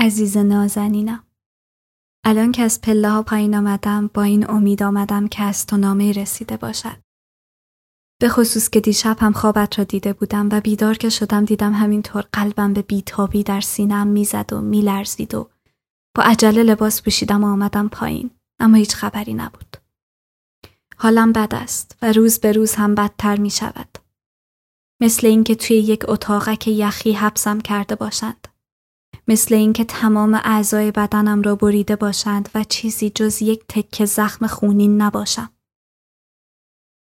عزیز نازنینم. الان که از پله ها پایین آمدم با این امید آمدم که از تو نامه رسیده باشد. به خصوص که دیشب هم خوابت را دیده بودم و بیدار که شدم دیدم همینطور قلبم به بیتابی در سینم می‌زد و میلرزید و با عجله لباس پوشیدم و آمدم پایین. اما هیچ خبری نبود. حالم بد است و روز به روز هم بدتر می شود مثل اینکه توی یک اتاقک یخی حبسم کرده باشند. مثل اینکه تمام اعضای بدنم را بریده باشند و چیزی جز یک تکه زخم خونین نباشم.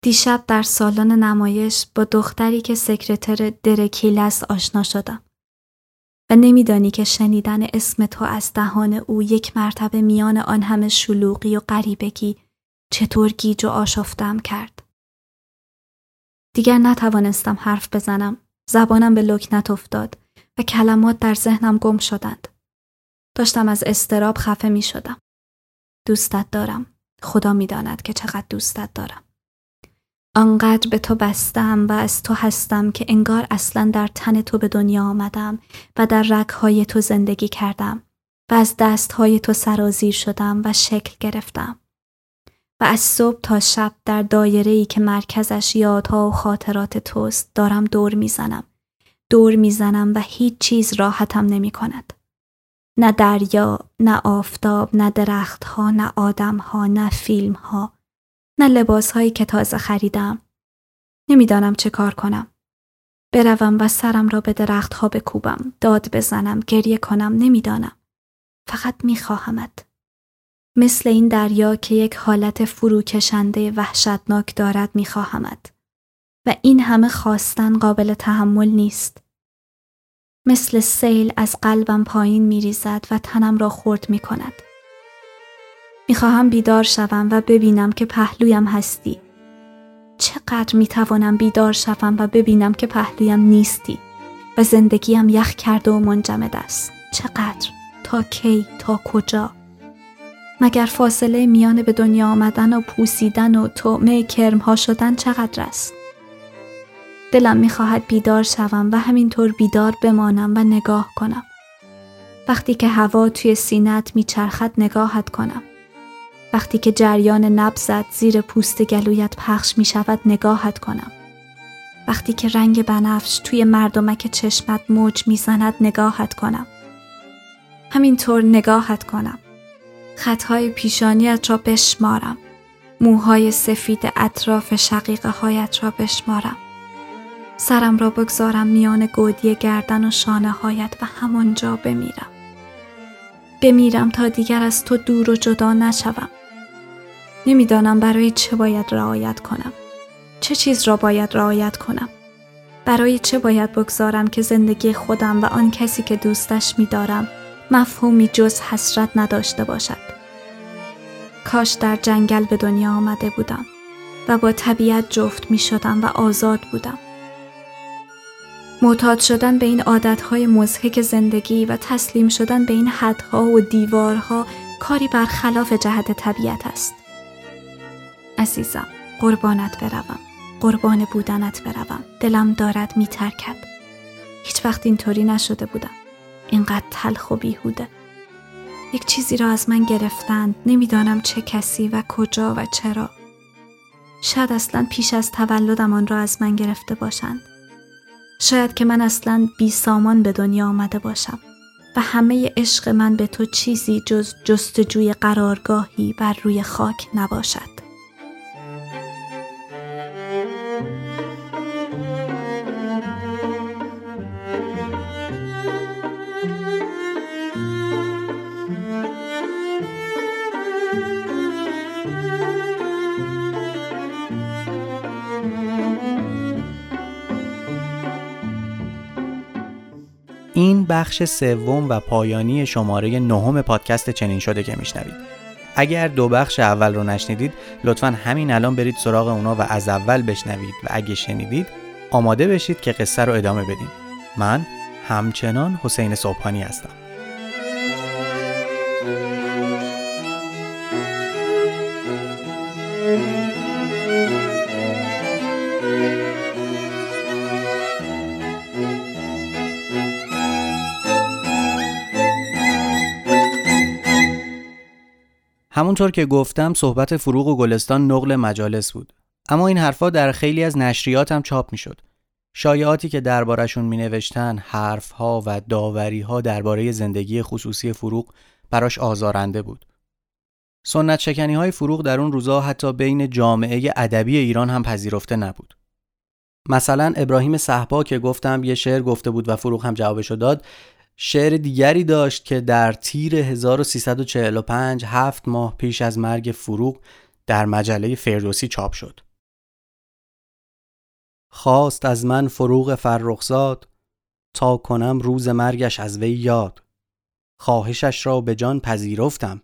دیشب در سالن نمایش با دختری که سکرتر درکیل است آشنا شدم و نمیدانی که شنیدن اسم تو از دهان او یک مرتبه میان آن همه شلوغی و غریبگی چطور گیج و آشفتم کرد. دیگر نتوانستم حرف بزنم. زبانم به لکنت افتاد و کلمات در ذهنم گم شدند. داشتم از استراب خفه می شدم. دوستت دارم. خدا می داند که چقدر دوستت دارم. آنقدر به تو بستم و از تو هستم که انگار اصلا در تن تو به دنیا آمدم و در رگهای تو زندگی کردم و از دستهای تو سرازیر شدم و شکل گرفتم. و از صبح تا شب در دایره ای که مرکزش یادها و خاطرات توست دارم دور می‌زنم دور می‌زنم و هیچ چیز راحتم نمی کند. نه دریا، نه آفتاب، نه درختها، نه آدمها، نه فیلمها، نه لباسهایی که تازه خریدم. نمی‌دانم چه کار کنم. بروم و سرم را به درختها بکوبم، داد بزنم، گریه کنم، نمی‌دانم. فقط میخواهمت. مثل این دریا که یک حالت فروکشنده وحشتناک دارد میخواهمت. و این همه خواستن قابل تحمل نیست. مثل سیل از قلبم پایین می ریزد و تنم را خورد می کند. می خواهم بیدار شوم و ببینم که پهلویم هستی. چقدر می توانم بیدار شوم و ببینم که پهلویم نیستی و زندگیم یخ کرده و منجمد است. چقدر؟ تا کی؟ تا کجا؟ مگر فاصله میان به دنیا آمدن و پوسیدن و تعمه کرمها شدن چقدر است؟ دلم می‌خواهد بیدار شوم و همینطور بیدار بمانم و نگاه کنم. وقتی که هوا توی سینت میچرخد نگاهت کنم. وقتی که جریان نبزت زیر پوست گلویت پخش می شود نگاهت کنم. وقتی که رنگ بنفش توی مردمک چشمت موج می‌زند نگاهت کنم. همینطور نگاهت کنم. خطهای پیشانیت را بشمارم. موهای سفید اطراف شقیقه هایت را بشمارم. سرم را بگذارم میان گودی گردن و شانه هایت و همانجا بمیرم. بمیرم تا دیگر از تو دور و جدا نشوم. نمی‌دانم برای چه باید رعایت کنم. چه چیز را باید رعایت کنم. برای چه باید بگذارم که زندگی خودم و آن کسی که دوستش میدارم مفهومی جز حسرت نداشته باشد. کاش در جنگل به دنیا آمده بودم و با طبیعت جفت می شدم و آزاد بودم. معتاد شدن به این عادتهای مزهک زندگی و تسلیم شدن به این حدها و دیوارها کاری برخلاف جهت طبیعت است. عزیزم، قربانت بروم. قربان بودنت بروم. دلم دارد میترکد. هیچ وقت اینطوری نشده بودم. اینقدر تلخ و بیهوده. یک چیزی را از من گرفتند. نمی‌دانم چه کسی و کجا و چرا. شاید اصلا پیش از تولدم آن را از من گرفته باشند. شاید که من اصلا بی سامان به دنیا آمده باشم و همه عشق من به تو چیزی جز جستجوی قرارگاهی بر روی خاک نباشد. این بخش سوم و پایانی شماره نهم پادکست چنین شده که میشنوید. اگر دو بخش اول رو نشنیدید لطفا همین الان برید سراغ اونا و از اول بشنوید و اگه شنیدید آماده بشید که قصه رو ادامه بدیم. من همچنان حسین صبحانی هستم. همونطور که گفتم صحبت فروغ و گلستان نقل مجالس بود. اما این حرفا در خیلی از نشریات هم چاپ می‌شد. شایعاتی که دربارشون می نوشتن حرفها و داوریها درباره زندگی خصوصی فروغ براش آزارنده بود. سنت شکنی های فروغ در اون روزا حتی بین جامعه ادبی ایران هم پذیرفته نبود. مثلا ابراهیم صحبا که گفتم یه شعر گفته بود و فروغ هم جوابشو داد شعر دیگری داشت که در تیر 1345 هفت ماه پیش از مرگ فروغ در مجله فردوسی چاپ شد. خواست از من فروغ فرخزاد تا کنم روز مرگش از وی یاد. خواهشش را به جان پذیرفتم.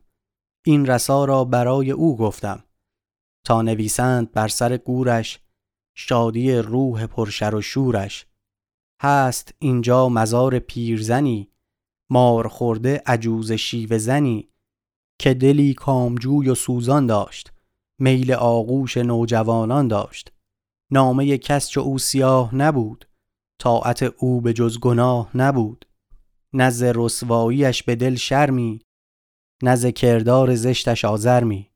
این رسا را برای او گفتم. تا نویسند بر سر گورش شادی روح پرشر و شورش هست اینجا مزار پیرزنی مار خورده عجوز شیوه زنی که دلی کامجوی و سوزان داشت میل آغوش نوجوانان داشت. نامه کس چو او سیاه نبود طاعت او به جز گناه نبود. نز رسواییش به دل شرمی نز کردار زشتش آزرمی.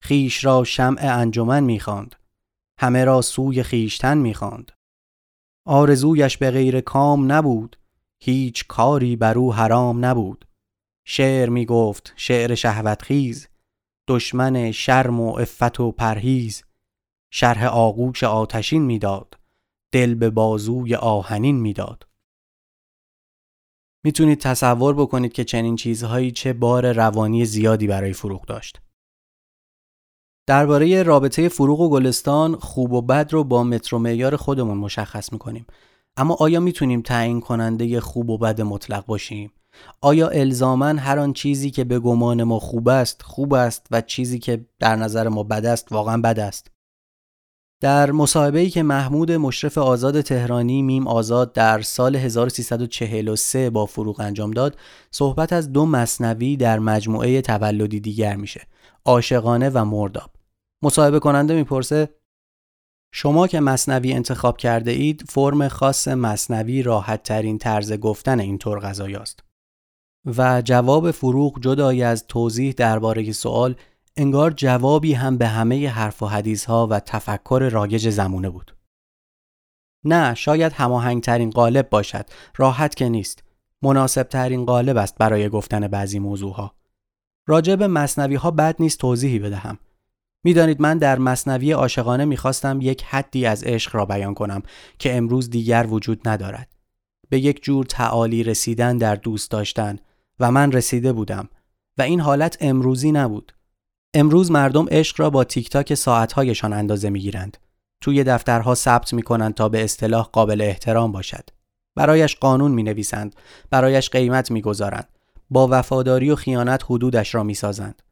خیش را شمع انجمن می‌خواند همه را سوی خیشتن می‌خواند. آرزویش به غیر کام نبود. هیچ کاری بر او حرام نبود. شعر می گفت شعر شهوت خیز دشمن شرم و افت و پرهیز. شرح آغوش آتشین می‌داد دل به بازوی آهنین می‌داد می‌تونید تصور بکنید که چنین چیزهایی چه بار روانی زیادی برای فروغ داشت. درباره رابطه فروغ و گلستان خوب و بد رو با متر و معیار خودمون مشخص می‌کنیم. اما آیا می‌تونیم تعیین کننده خوب و بد مطلق باشیم؟ آیا الزامن هر آن چیزی که به گمان ما خوب است خوب است و چیزی که در نظر ما بد است واقعا بد است؟ در مصاحبه‌ای که محمود مشرف آزاد تهرانی میم آزاد در سال 1343 با فروغ انجام داد صحبت از دو مصنوی در مجموعه تولدی دیگر میشه عاشقانه و مرداب. مصاحبه کننده می‌پرسه شما که مصنوی انتخاب کرده اید فرم خاص مصنوی راحت ترین طرز گفتن این طور غذای است. و جواب فروغ جدای از توضیح درباره سوال انگار جوابی هم به همه حرف و حدیث ها و تفکر رایج زمونه بود. نه شاید هماهنگ ترین قالب باشد. راحت که نیست. مناسب ترین قالب است برای گفتن بعضی موضوع ها راجع به مصنوی ها بد نیست توضیحی بدهم. می‌دانید من در مصنوی عاشقانه می‌خواستم یک حدی از عشق را بیان کنم که امروز دیگر وجود ندارد. به یک جور تعالی رسیدن در دوست داشتن و من رسیده بودم و این حالت امروزی نبود. امروز مردم عشق را با تیک تاک ساعتهایشان اندازه می‌گیرند. توی دفترها ثبت می‌کنند تا به اصطلاح قابل احترام باشد. برایش قانون می نویسند برایش قیمت می‌گذارند. با وفاداری و خیانت حدودش را می‌سازند.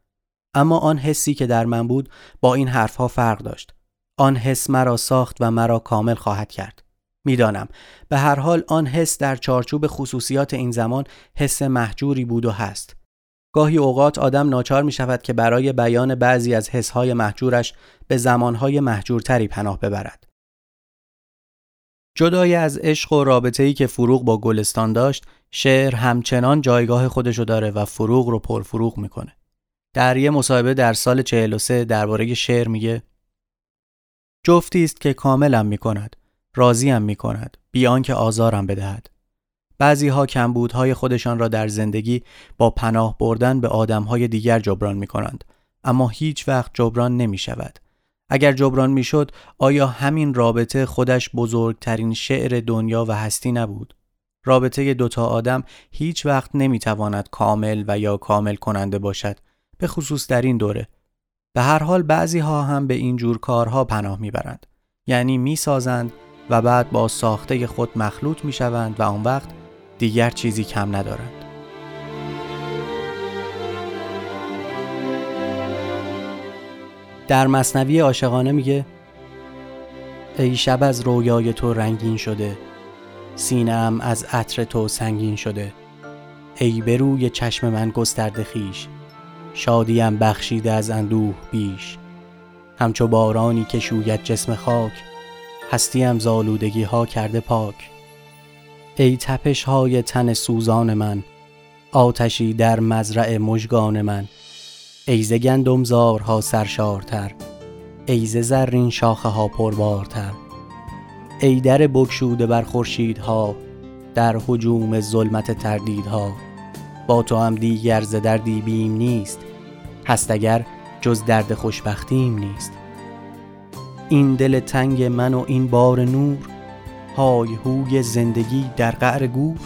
اما آن حسی که در من بود با این حرفها فرق داشت آن حس مرا ساخت و مرا کامل خواهد کرد می‌دانم به هر حال آن حس در چارچوب خصوصیات این زمان حس محجوری بود و هست گاهی اوقات آدم ناچار می شود که برای بیان بعضی از حسهای محجورش به زمانهای محجورتری پناه ببرد. جدای از عشق و رابطه‌ای که فروغ با گلستان داشت، شعر همچنان جایگاه خودشو داره و فروغ رو پرفروغ می‌کنه. در یه مصاحبه در سال 43 درباره شعر میگه جفتی است که کاملم می‌کند راضیم می‌کند بیان که آزارم بدهد بعضی ها کمبودهای خودشان را در زندگی با پناه بردن به آدمهای دیگر جبران می کنند. اما هیچ وقت جبران نمی شود. اگر جبران می شد آیا همین رابطه خودش بزرگترین شعر دنیا و هستی نبود؟ رابطه دوتا آدم هیچ وقت نمی تواند کامل و یا کامل کننده باشد به خصوص در این دوره. به هر حال بعضی ها هم به این جور کارها پناه می‌برند. یعنی می سازند و بعد با ساخته خود مخلوط می شوند و آن وقت دیگر چیزی کم ندارند. در مصنوی عاشقانه میگه ای شب از رویای تو رنگین شده سینم از عطر تو سنگین شده ای به روی چشم من گسترده خیش شادیم بخشیده از اندوه بیش همچو بارانی که شوید جسم خاک هستیم زالودگی ها کرده پاک. ای تپش های تن سوزان من آتشی در مزرع مژگان من. ای ز گندمزارها سرشارتر ای ز زرین شاخه ها پربارتر. ای در بگشوده بر خورشیدها در هجوم ظلمت تردیدها. با تو هم دیگر ز دردی بیم نیست هست اگر جز درد خوشبختیم نیست. این دل تنگ من و این بار نور های هوی زندگی در قعر گور.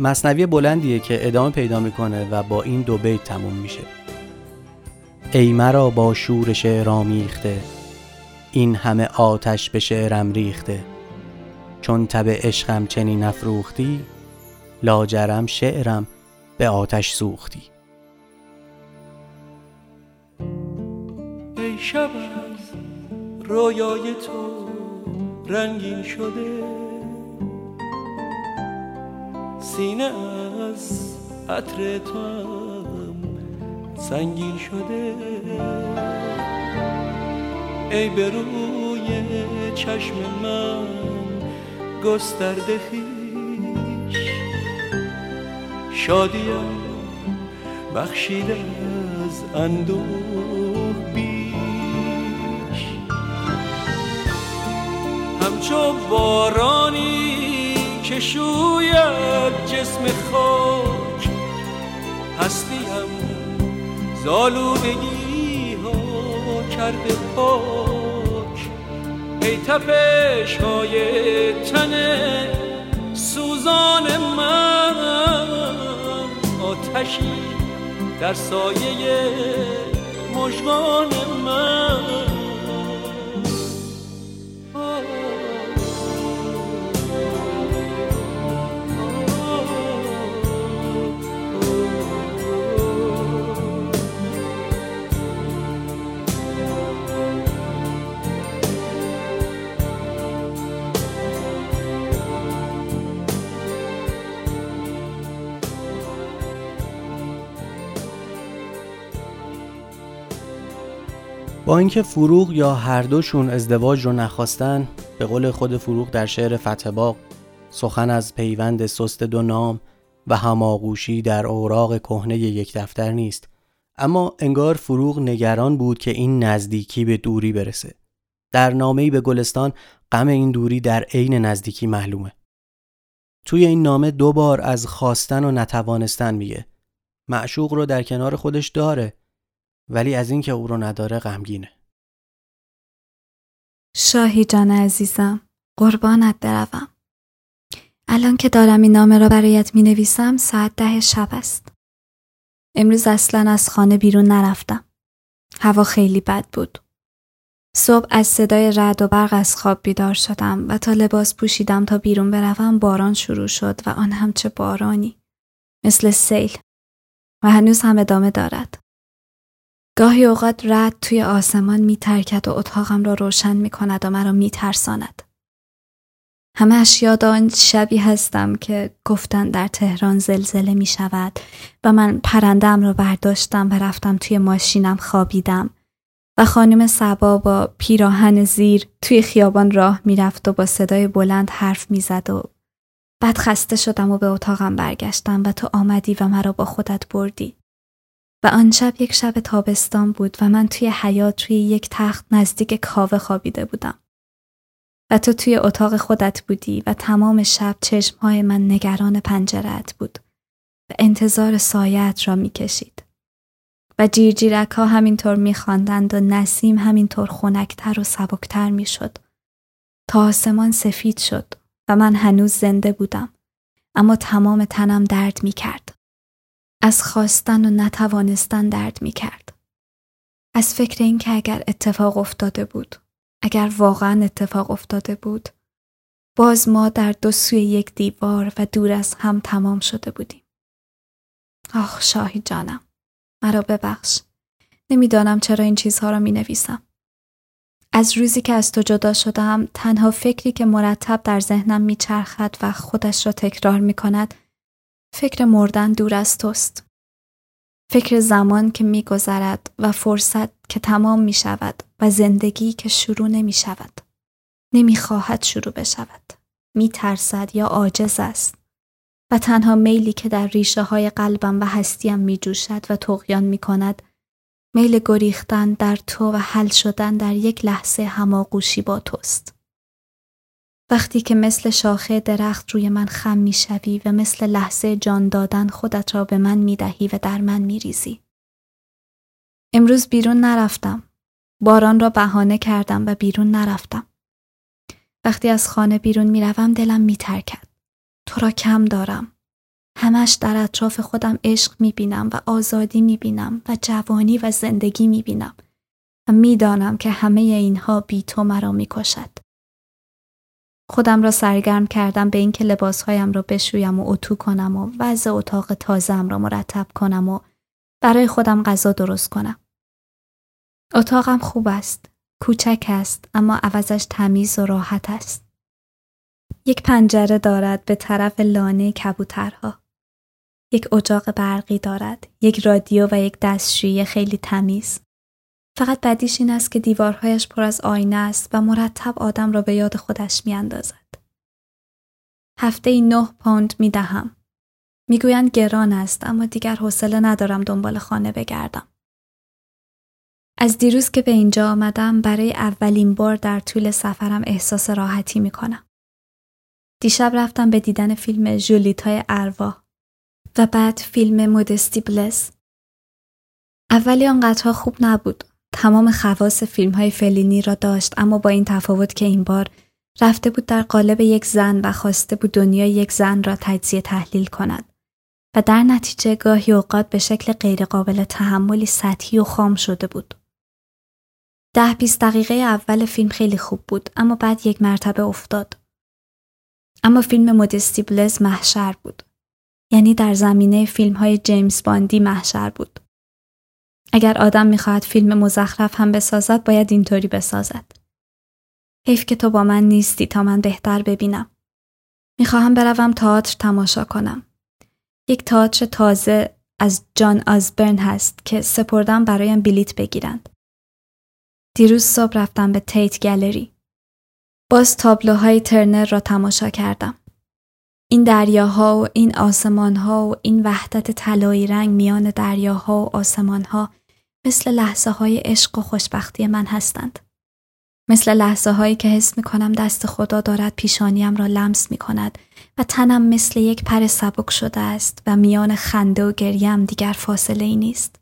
مصنوی بلندیه که ادامه پیدا می‌کنه و با این دو بیت تموم میشه. ای مرا با شور شعر میخته این همه آتش به شعرم ریخته. چون تب عشقم چنین افروختی لاجرم شعرم به آتش سوختی. ای شب از رویای تو رنگین شده. سینه از عطر تو شده. ای به چشم من گسترده خیش شادیم بخشیده از اندوه بیش. همچو بارانی که شوید جسم خاک هستیم زالودگی ها کرده پاک. ای تپش های تن سوزان من آتشی در سایه مژگان من. با اینکه فروغ یا هر دوشون ازدواج رو نخواستن به قول خود فروغ در شعر فتباق سخن از پیوند سست دو نام و هماغوشی در اوراق کهنه یک دفتر نیست. اما انگار فروغ نگران بود که این نزدیکی به دوری برسه. در نامه‌ای به گلستان غم این دوری در عین نزدیکی معلومه. توی این نامه دو بار از خواستن و نتوانستن میگه. معشوق رو در کنار خودش داره. ولی از اینکه او رو نداره غمگینه. شاهی جان عزیزم قربانت بروم. الان که دارم این نامه را برایت می نویسم ساعت ده شب است. امروز اصلا از خانه بیرون نرفتم. هوا خیلی بد بود. صبح از صدای رعد و برق از خواب بیدار شدم و تا لباس پوشیدم تا بیرون بروم باران شروع شد و آن هم چه بارانی. مثل سیل و هنوز هم ادامه دارد. گاهی اوقات رد توی آسمان می ترکد و اتاقم را روشن می کند و مرا می ترساند. همه یاد آن شبی هستم که گفتن در تهران زلزله می شود و من پرندم را برداشتم و رفتم توی ماشینم خوابیدم و خانم سبا با پیراهن زیر توی خیابان راه می‌رفت و با صدای بلند حرف می‌زد و بعد خسته شدم و به اتاقم برگشتم و تو آمدی و مرا با خودت بردی. و آن شب یک شب تابستان بود و من توی حیات روی یک تخت نزدیک کاوه خوابیده بودم. و تو توی اتاق خودت بودی و تمام شب چشمهای من نگران پنجرت بود و انتظار سایت را می‌کشید. و جیرجیرک ها همینطور میخواندند و نسیم همینطور خونکتر و سبکتر می‌شد. تا آسمان سفید شد و من هنوز زنده بودم اما تمام تنم درد می‌کرد. از خواستن و نتوانستن درد می کرد. از فکر اینکه اگر اتفاق افتاده بود اگر واقعا اتفاق افتاده بود باز ما در دو سوی یک دیوار و دور از هم تمام شده بودیم. آخ شاهی جانم مرا ببخش نمی‌دانم چرا این چیزها را می نویسم. از روزی که از تو جدا شدم تنها فکری که مرتب در ذهنم میچرخد و خودش را تکرار می کند فکر مردن دور از توست. فکر زمان که میگذرد و فرصت که تمام می شود و زندگی که شروع نمی شود. نمی خواهد شروع بشود. می ترسد یا عاجز است. و تنها میلی که در ریشه های قلبم و هستیم می جوشد و تقیان می کند میل گریختن در تو و حل شدن در یک لحظه هماغوشی با توست. وقتی که مثل شاخه درخت روی من خم می شوی و مثل لحظه جان دادن خودت را به من می دهی و در من می ریزی. امروز بیرون نرفتم. باران را بهانه کردم و بیرون نرفتم. وقتی از خانه بیرون می روم دلم می ترکد. تو را کم دارم. همش در اطراف خودم عشق می بینم و آزادی می بینم و جوانی و زندگی می بینم و می‌دانم که همه اینها بی تو مرا می کشد. خودم را سرگرم کردم به اینکه لباسهایم را بشویم و اتو کنم و وضع اتاق تازم را مرتب کنم و برای خودم غذا درست کنم. اتاقم خوب است. کوچک است اما عوضش تمیز و راحت است. یک پنجره دارد به طرف لانه کبوترها. یک اجاق برقی دارد، یک رادیو و یک دستشویی خیلی تمیز. فقط بدیش این است که دیوارهایش پر از آینه است و مرتب آدم را به یاد خودش می اندازد. هفته ای نه پوند می دهم. می‌گویند گران است اما دیگر حوصله ندارم دنبال خانه بگردم. از دیروز که به اینجا آمدم برای اولین بار در طول سفرم احساس راحتی می کنم. دیشب رفتم به دیدن فیلم جولیت های ارواح و بعد فیلم مودستی بلس. اولی آن قطعا خوب نبود. تمام خواص فیلم های فلینی را داشت اما با این تفاوت که این بار رفته بود در قالب یک زن و خواسته بود دنیای یک زن را تجزیه تحلیل کند و در نتیجه گاهی اوقات به شکل غیرقابل تحملی سطحی و خام شده بود. ده بیست دقیقه اول فیلم خیلی خوب بود اما بعد یک مرتبه افتاد. اما فیلم مودستی بلز محشر بود. یعنی در زمینه فیلم های جیمز باندی محشر بود. اگر آدم می‌خواهد فیلم مزخرف هم بسازد باید اینطوری بسازد. حیف که تو با من نیستی تا من بهتر ببینم. می‌خواهم بروم تئاتر تماشا کنم. یک تئاتر تازه از جان آزبرن هست که سپردم برایم بلیت بگیرند. دیروز صبح رفتم به تیت گالری. باز تابلوهای ترنر را تماشا کردم. این دریاها و این آسمانها و این وحدت طلایی رنگ میان دریاها و آسمانها مثل لحظه های عشق و خوشبختی من هستند. مثل لحظه هایی که حس می کنم دست خدا دارد پیشانیم را لمس می کند و تنم مثل یک پر سبک شده است و میان خنده و گریم دیگر فاصله ای نیست.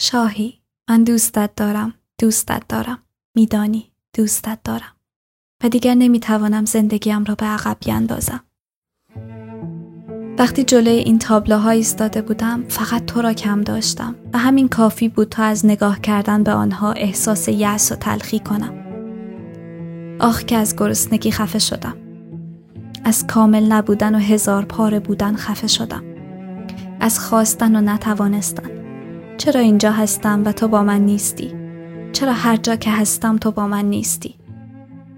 شاهی من دوستت دارم دوستت دارم میدانی دوستت دارم و دیگر نمی‌توانم زندگیم را به عقب بیاندازم وقتی جلوی این تابلوها ایستاده بودم فقط تو را کم داشتم و همین کافی بود تا از نگاه کردن به آنها احساس یأس و تلخی کنم. آخ که از گرسنگی خفه شدم. از کامل نبودن و هزار پاره بودن خفه شدم. از خواستن و نتوانستن. چرا اینجا هستم و تو با من نیستی؟ چرا هر جا که هستم تو با من نیستی؟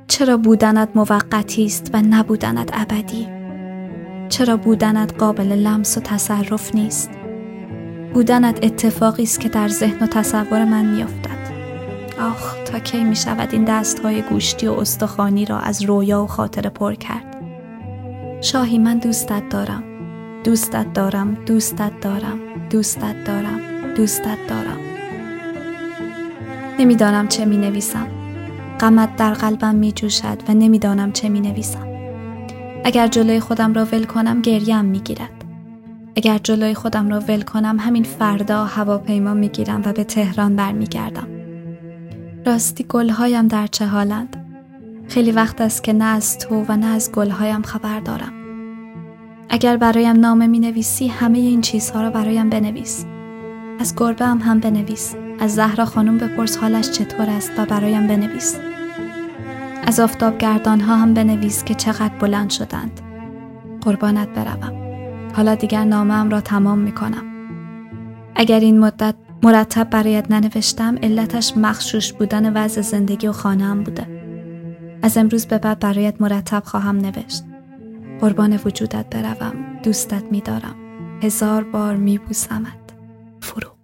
چرا بودنت موقتی است و نبودنت ابدی؟ چرا بودنت قابل لمس و تصرف نیست؟ بودنت اتفاقی است که در ذهن و تصور من میافتد. آخ تا کی می شود این دست های گوشتی و استخوانی را از رویا و خاطر پر کرد؟ شاهی من دوستت دارم. دوستت دارم دوستت دارم دوستت دارم دوستت دارم. نمی‌دانم چه می نویسم. غمت در قلبم می جوشد و نمی‌دانم چه می نویسم. اگر جلوی خودم را ول کنم گریم می گیرد. اگر جلوی خودم را ول کنم همین فردا هواپیما می گیرم و به تهران برمیگردم. راستی گلهایم در چه حالند؟ خیلی وقت است که نه از تو و نه از گلهایم خبر دارم. اگر برایم نامه می نویسی همه این چیزها را برایم بنویس. از گربه هم هم بنویس. از زهرا خانم بپرس حالش چطور است و برایم بنویس. از آفتابگردان ها هم بنویس که چقدر بلند شدند. قربانت بروم. حالا دیگر نامم را تمام می کنم. اگر این مدت مرتب برایت ننوشتم علتش مخشوش بودن وضع زندگی و خانه هم بوده. از امروز به بعد برایت مرتب خواهم نوشت. قربان وجودت بروم. دوستت می دارم. هزار بار می بوسمت. فروغ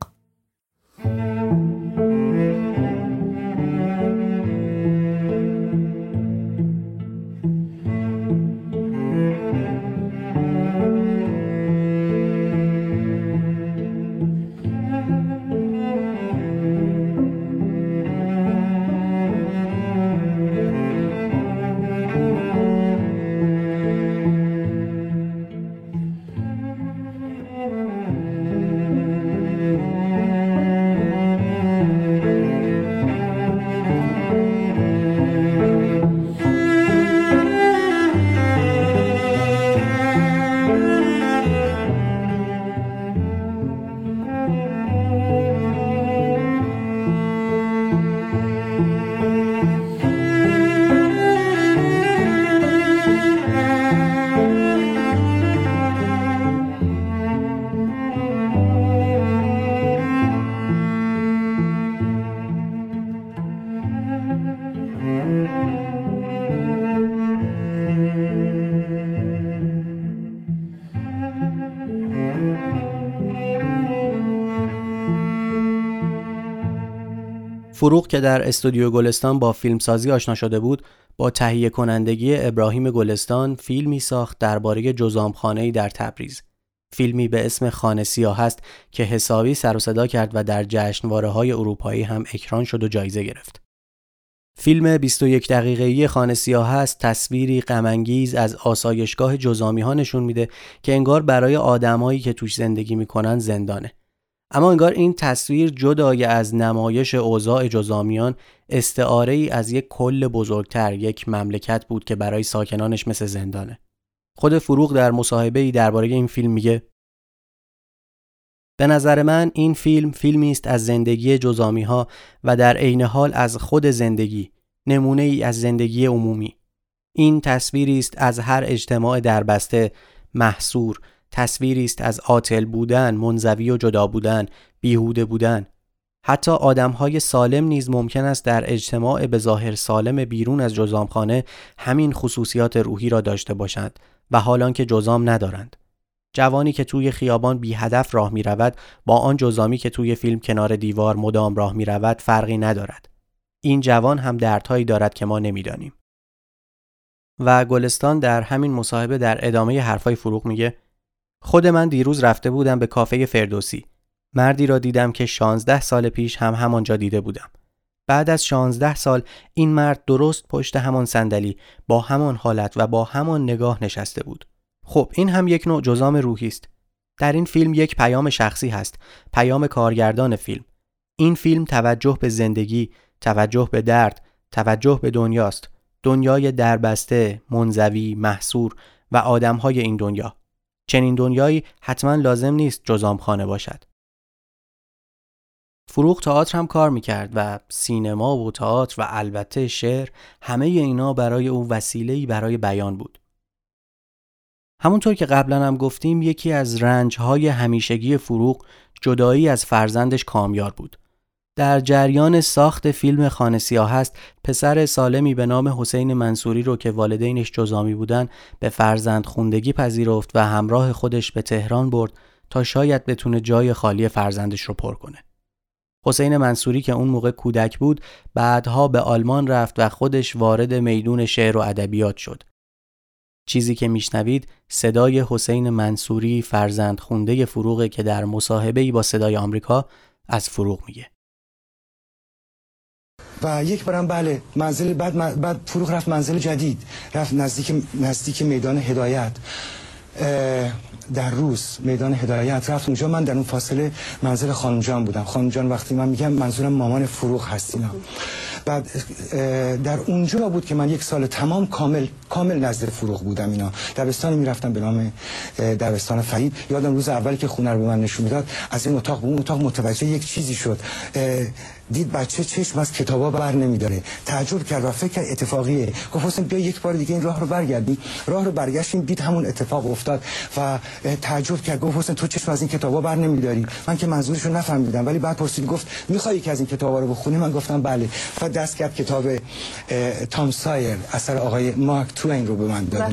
فروغ که در استودیو گلستان با فیلمسازی آشنا شده بود با تهیه کنندگی ابراهیم گلستان فیلمی ساخت درباره جزامخانه‌ای در تبریز فیلمی به اسم خانه سیاه است که حسابی سر و صدا کرد و در جشنواره های اروپایی هم اکران شد و جایزه گرفت. فیلم 21 دقیقه‌ای خانه سیاه است تصویری غمانگیز از آسایشگاه جزامی ها نشون میده که انگار برای آدمایی که توش زندگی می‌کنن زندانه. اما انگار این تصویر جدای از نمایش اوضاع جزامیان استعاره ای از یک کل بزرگتر یک مملکت بود که برای ساکنانش مثل زندانه. خود فروغ در مصاحبه ای درباره این فیلم میگه به نظر من این فیلم فیلمی است از زندگی جزامی ها و در عین حال از خود زندگی نمونه ای از زندگی عمومی این تصویری است از هر اجتماع دربسته محصور تصویری است از عاطل بودن منزوی و جدا بودن بیهوده بودن حتی های سالم نیز ممکن است در اجتماع به ظاهر سالم بیرون از جزامخانه همین خصوصیات روحی را داشته باشند و حالان که جزام ندارند. جوانی که توی خیابان بی هدف راه می رود با آن جزامی که توی فیلم کنار دیوار مدام راه می رود فرقی ندارد. این جوان هم دردهایی دارد که ما نمی‌دانیم. و گلستان در همین مصاحبه در ادامه حرفای فروغ میگه خود من دیروز رفته بودم به کافه فردوسی. مردی را دیدم که 16 سال پیش هم همانجا دیده بودم. بعد از 16 سال این مرد درست پشت همان صندلی با همان حالت و با همان نگاه نشسته بود. خب این هم یک نوع جزام روحی است. در این فیلم یک پیام شخصی هست، پیام کارگردان فیلم. این فیلم توجه به زندگی، توجه به درد، توجه به دنیاست. دنیای دربسته، منزوی، محصور و آدمهای این دنیا. چنین دنیایی حتما لازم نیست جزام خانه باشد. فروغ تئاتر هم کار می‌کرد و سینما و تئاتر و البته شعر همه اینا برای او وسیله‌ای برای بیان بود. همونطور که قبلا هم گفتیم یکی از رنجهای همیشگی فروغ جدایی از فرزندش کامیار بود. در جریان ساخت فیلم خانه سیاه است پسر سالمی به نام حسین منصوری رو که والدینش جزامی بودن به فرزند خوندگی پذیرفت و همراه خودش به تهران برد تا شاید بتونه جای خالی فرزندش رو پر کنه. حسین منصوری که اون موقع کودک بود بعدها به آلمان رفت و خودش وارد میدون شعر و ادبیات شد. چیزی که میشنوید صدای حسین منصوری فرزند خونده فروغه که در مصاحبه با صدای آمریکا از فروغ میگه. و یک بارم بله منزل بعد بعد فروغ رفت منزل جدید. رفت نزدیک نزدیک میدان هدایت. در روز میدان هدایت رفت اونجا. من در اون فاصله منزل خانم جان بودم. خانم جان وقتی من میگم منظورم مامان فروغ هستینا بعد در اونجا بود که من یک سال تمام کامل کامل نزد فروغ بودم اینا. دبستان می‌رفتم به نام دبستان فرید یادم روز اولی که خونه رو به من نشون می‌داد از این اتاق به اون اتاق متوجه یک چیزی شد. دید بچه چشم از کتابا بر نمیداره. تعجب کرد و فکر اتفاقیه. گفت حسین بیا یک بار دیگه این راه رو برگردی. راه رو برگشتیم دید همون اتفاق افتاد و تعجب کرد. گفت حسین تو چشم از این کتابا بر نمیداری. من که منظورش رو نفهمیدم ولی بعد پرسید گفت می‌خوای یکی از این کتابا رو بخونی؟ من گفتم بله. و دست کرد کتاب تام سایر اثر آقای مارک توین رو به من داد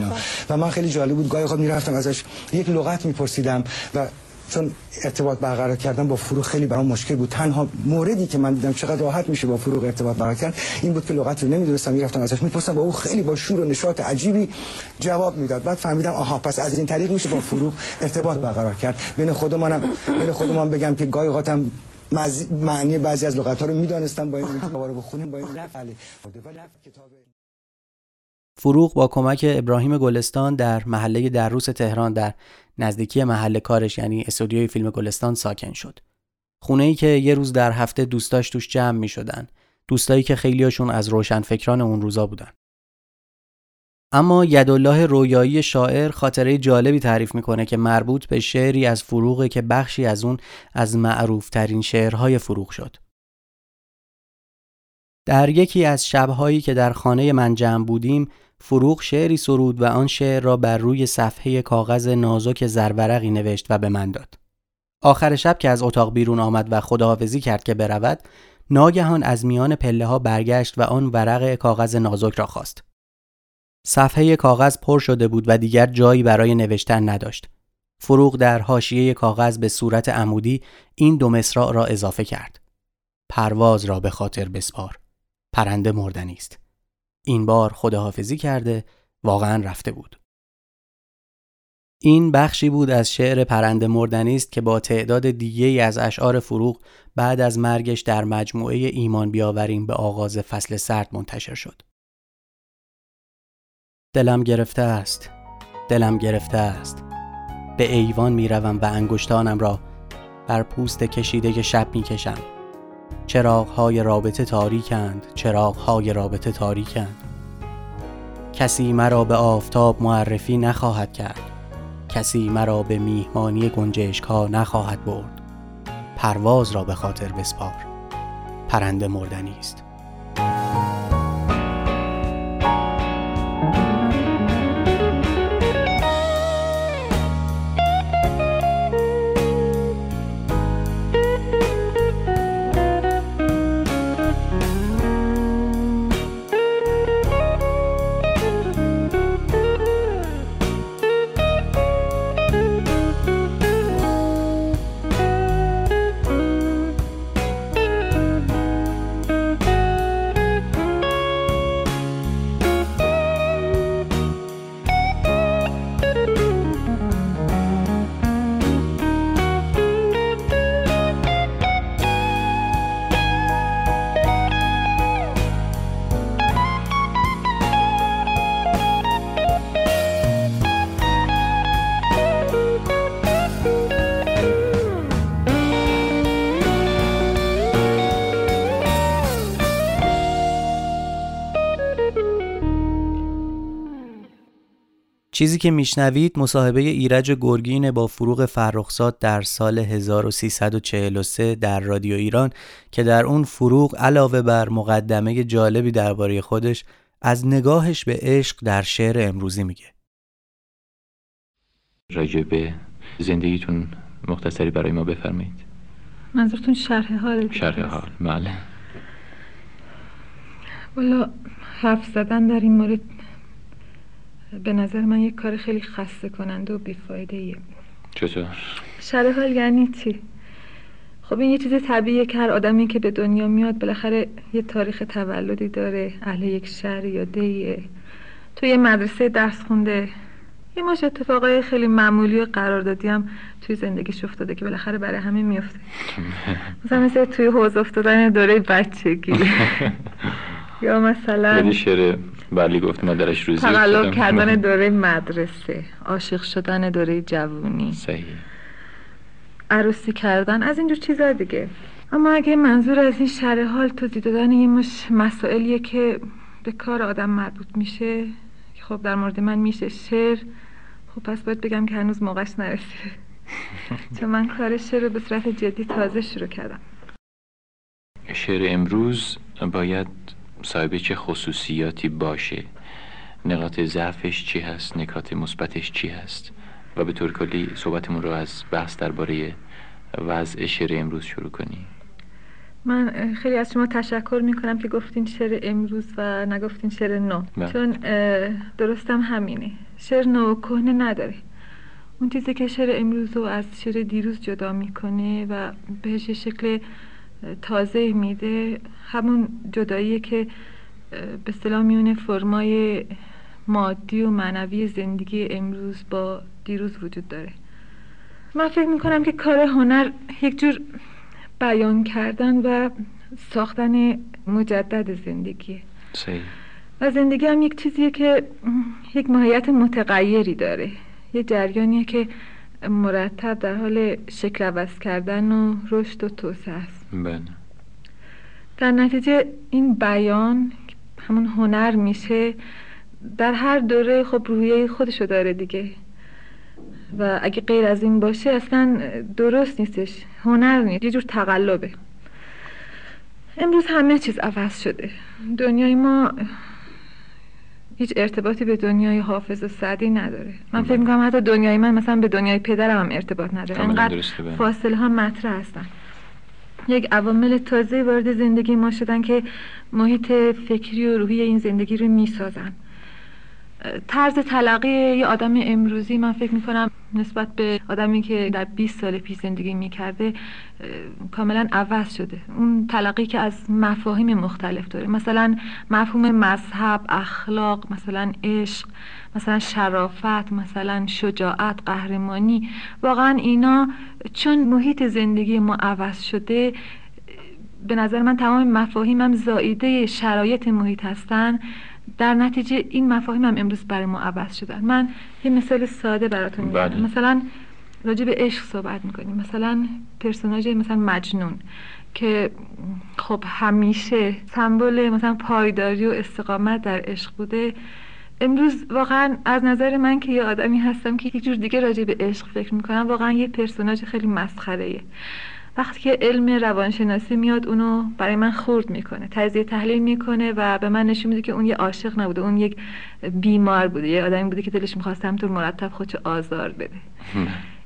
و من خیلی جالب بود. گاهی خود می‌رفتم ازش یک لغت میپرسیدم و چون ارتباط برقرار کردن با فروغ خیلی برام مشکل بود. تنها موردی که من دیدم چقدر راحت میشه با فروغ ارتباط برقرار کرد این بود که لغت رو نمی‌دونستم می‌رفتم ازش می‌پرسم با او خیلی با شور و نشاط عجیبی جواب می‌داد. بعد فهمیدم آها پس از این طریق میشه با فروغ ارتباط برقرار کرد. بین خودمانم بین خودمان بگم که گاهی اوقاتم معنی بعضی از لغت ها رو می‌دانستم با این رو بخونیم با این کتاب فروغ با کمک ابراهیم گلستان در محله دروس تهران در نزدیکی محل کارش یعنی استودیوی فیلم گلستان ساکن شد. خونه ای که یه روز در هفته دوستاش توش جمع می شدن. دوستایی که خیلیاشون از روشنفکران اون روزا بودن. اما یدالله رویایی شاعر خاطره جالبی تعریف می‌کنه که مربوط به شعری از فروغه که بخشی از اون از معروف ترین شعرهای فروغ شد. در یکی از شبهایی که در خانه من جمع بودیم فروغ شعری سرود و آن شعر را بر روی صفحه کاغذ نازک زرورقی نوشت و به من داد. آخر شب که از اتاق بیرون آمد و خداحافظی کرد که برود، ناگهان از میان پله ها برگشت و آن ورق کاغذ نازک را خواست. صفحه کاغذ پر شده بود و دیگر جایی برای نوشتن نداشت. فروغ در حاشیه کاغذ به صورت عمودی این دو مصرع را اضافه کرد. پرواز را به خاطر بسپار پرنده مردنی است این بار خداحافظی کرده واقعا رفته بود. این بخشی بود از شعر پرنده مردنی است که با تعداد دیگه ای از اشعار فروغ بعد از مرگش در مجموعه ایمان بیاوریم به آغاز فصل سرد منتشر شد. دلم گرفته است دلم گرفته است. به ایوان می روم و انگشتانم را بر پوست کشیده شب می کشم چراغ های رابطه تاریکند چراغ های رابطه تاریکند. کسی مرا به آفتاب معرفی نخواهد کرد. کسی مرا به میهمانی گنجشک ها نخواهد برد. پرواز را به خاطر بسپار. پرنده مردنی است. چیزی که میشنوید مصاحبه ایرج گرگین با فروغ فرخزاد در سال 1343 در رادیو ایران که در اون فروغ علاوه بر مقدمه جالبی درباره خودش از نگاهش به عشق در شعر امروزی میگه. راجع به زندگیتون مختصری برای ما بفرمایید. منظورتون شرح حال شرح حال بله. والا حرف زدن در این مورد به نظر من یک کار خیلی خسته کننده و بیفایده ایه چطور؟ شرح حال یعنی چی؟ خب این یه چیز طبیعیه که هر آدمی که به دنیا میاد بالاخره یه تاریخ تولدی داره اهل یک شهر یا دیه تو یه مدرسه درس خونده یه ماش اتفاقای خیلی معمولی و قراردادی هم توی زندگیش افتاده که بالاخره برای همه میفته مثلا مثل توی حوض افتادن دوره بچگی یا مثلا شعر بلی گفت مادرش روزی تقلب کردن دوره مدرسه عاشق شدن دوره جوونی. صحیح. عروسی کردن از اینجور چیزا دیگه. اما اگه منظور از این شرح حال توضیح دادن یه مش مسائلیه که به کار آدم مربوط میشه خب در مورد من میشه شعر. خب پس باید بگم که هنوز موقعش نرسیده. چون من کار شعر رو به صورت جدی تازه شروع کردم. شعر امروز باید صاحب چه خصوصیاتی باشه؟ نقاط ضعفش چی هست؟ نکات مثبتش چی هست؟ و به طور کلی صحبتمون رو از بحث درباره وضع شعر امروز شروع کنیم من خیلی از شما تشکر می‌کنم که گفتین شعر امروز و نگفتین شعر نو. بله. چون درستم همینه. شعر نو کهنه نداره. اون چیزی که شعر امروز رو از شعر دیروز جدا می‌کنه و بهش شکل تازه میده. همون جداییه که به اصطلاح میونه فرمای مادی و معنوی زندگی امروز با دیروز وجود داره. من فکر می‌کنم که کار هنر یک جور بیان کردن و ساختن مجدد زندگیه. صحیح. و زندگی هم یک چیزیه که یک ماهیت متغیری داره. یه جریانیه که مرتب در حال شکل عوض کردن و رشد و توسعه است. بله. در نتیجه این بیان همون هنر میشه در هر دوره خب روحیه خودشو داره دیگه. و اگه غیر از این باشه اصلا درست نیستش هنر نیست یه جور تقلبه. امروز همه چیز عوض شده. دنیای ما هیچ ارتباطی به دنیای حافظ و سعدی نداره. من فکر می‌کنم حتی دنیای من مثلا به دنیای پدرم هم ارتباط نداره. انقدر بله. فاصله ها مطرح هستن. یک عوامل تازه وارد زندگی ما شدن که محیط فکری و روحی این زندگی رو می‌سازن. طرز تلقی یه آدم امروزی من فکر می‌کنم نسبت به آدمی که در 20 سال پیش زندگی می‌کرده کاملا عوض شده. اون تلقی که از مفاهیم مختلف داره. مثلا مفهوم مذهب اخلاق مثلا عشق. مثلا شرافت مثلا شجاعت قهرمانی. واقعا اینا چون محیط زندگی ما عوض شده به نظر من تمام مفاهیمم زاییده شرایط محیط هستن. در نتیجه این مفاهیم هم امروز برای ما عوض شدن. من یه مثال ساده براتون میگم بله. مثلا راجع به عشق صحبت می‌کنیم. مثلا پرسوناژ مثلا مجنون که خب همیشه سمبل مثلا پایداری و استقامت در عشق بوده. امروز واقعا از نظر من که یه آدمی هستم که یک جور دیگه راجع به عشق فکر می‌کنم واقعا یه پرسوناژ خیلی مسخره وقتی که علم روانشناسی میاد اونو برای من خورد می‌کنه تجزیه تحلیل می‌کنه و به من نشون میده که اون یه عاشق نبوده اون یک بیمار بوده یه آدمی بوده که دلش می‌خواست همطور مرتب خودشو آزار بده.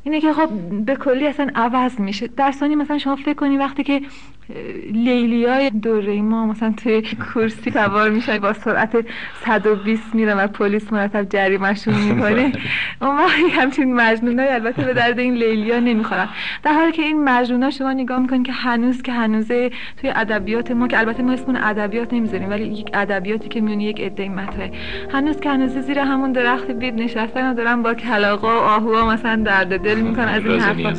اینه که خب به کلی اصلا عوض میشه. در ثانی مثلا شما فکر کنی وقتی که لیلیای دوره ما مثلا توی کرسی سوار میشن با سرعت 120 میره و پلیس مرتب جریمهشون می‌کنه. اون وقت همچین مجنونای البته به درد این لیلیا نمی‌خورن. در حالی که این مجنونا شما نگاه می‌کنین که هنوز که هنوزه توی ادبیات ما که البته ما اسمون ادبیات نمی‌ذاریم ولی یک ادبیاتی که میونی یک عده مطرحه. هنوز که هنوز زیر همون درخت بید نشستن و دارن با کلاغا و آهوها مثلا درد دل می‌کنن از این حرفا.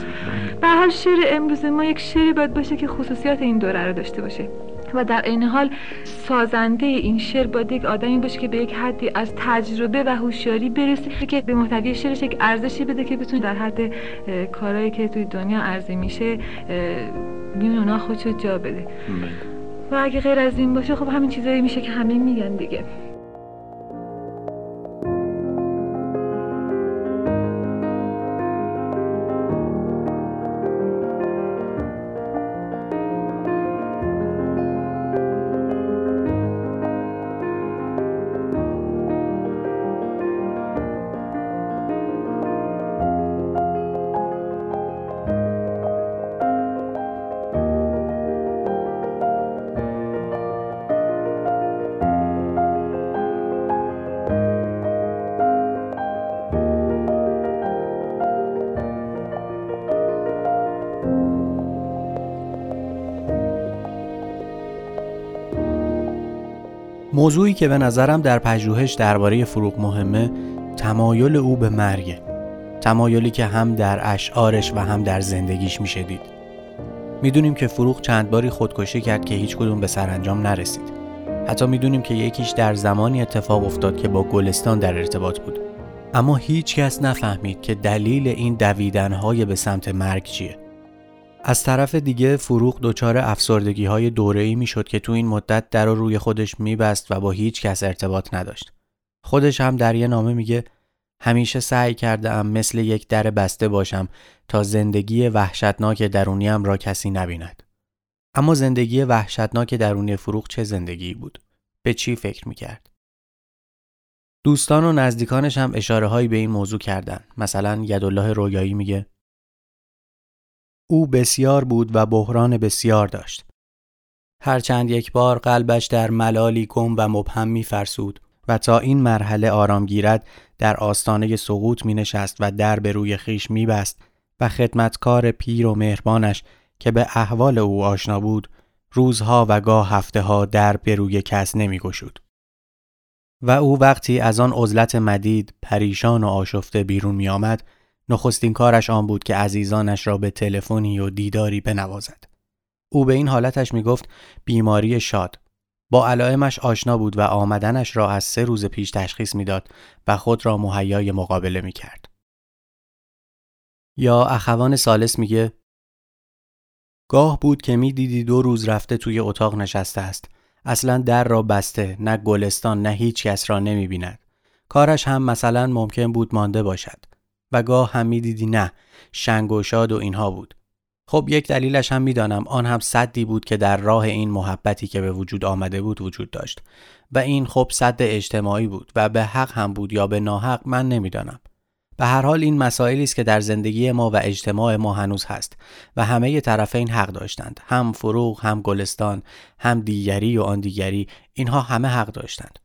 به حال شعر امروز ما یک شعری باید باشه که خصوصیات این دوره رو داشته باشه. و در این حال سازنده این شعر باید یک آدمی باشه که به یک حدی از تجربه و هوشیاری برسه که به محتوی شعرش یک ارزشی بده که بتونه در حد کارهایی که توی دنیا عرضه میشه میون اونا خودشو جا بده. و اگه غیر از این باشه خب همین چیزایی میشه که همه میگن دیگه. موضوعی که به نظرم در پژوهش درباره فروغ مهمه تمایل او به مرگه. تمایلی که هم در اشعارش و هم در زندگیش میشه دید. می‌دونیم که فروغ چند باری خودکشی کرد که هیچ کدوم به سرانجام نرسید. حتی می‌دونیم که یکیش در زمانی اتفاق افتاد که با گلستان در ارتباط بود. اما هیچ کس نفهمید که دلیل این دویدنهای به سمت مرگ چیه. از طرف دیگه فروغ دچار افسردگی های دوره ای می شد که تو این مدت در رو روی خودش میبست و با هیچ کس ارتباط نداشت. خودش هم در یه نامه میگه همیشه سعی کرده ام مثل یک در بسته باشم تا زندگی وحشتناک درونیم را کسی نبیند. اما زندگی وحشتناک درونی فروغ چه زندگی بود؟ به چی فکر می‌کرد؟ دوستان و نزدیکانش هم اشاره هایی به این موضوع کردن. مثلا یدالله رویایی میگه او بسیار بود و بحران بسیار داشت. هرچند یک بار قلبش در ملالی گم و مبهم می فرسود و تا این مرحله آرام گیرد در آستانه سقوط می نشست و در به روی خیش می بست و خدمتکار پیر و مهربانش که به احوال او آشنا بود روزها و گاه هفته ها در به روی کس نمی گشود. و او وقتی از آن عزلت مدید پریشان و آشفته بیرون می آمد نخستین کارش آن بود که عزیزانش را به تلفنی و دیداری بنوازد. او به این حالتش می گفت بیماری شاد. با علائمش آشنا بود و آمدنش را از سه روز پیش تشخیص می‌داد و خود را مهیای مقابله می کرد. یا اخوان سالس میگه گاه بود که می دیدی دو روز رفته توی اتاق نشسته است. اصلا در را بسته نه گلستان نه هیچ کس را نمی بیند. کارش هم مثلا ممکن بود مانده باشد. و گاه هم می‌دیدی نه. شنگ و شاد و اینها بود. خب یک دلیلش هم می‌دانم. آن هم صدی بود که در راه این محبتی که به وجود آمده بود وجود داشت. و این خب صد اجتماعی بود و به حق هم بود یا به ناحق من نمی‌دانم. به هر حال این مسائلی است که در زندگی ما و اجتماع ما هنوز هست و همه طرفین حق داشتند. هم فروغ هم گلستان هم دیگری و آن دیگری. اینها همه حق داشتند.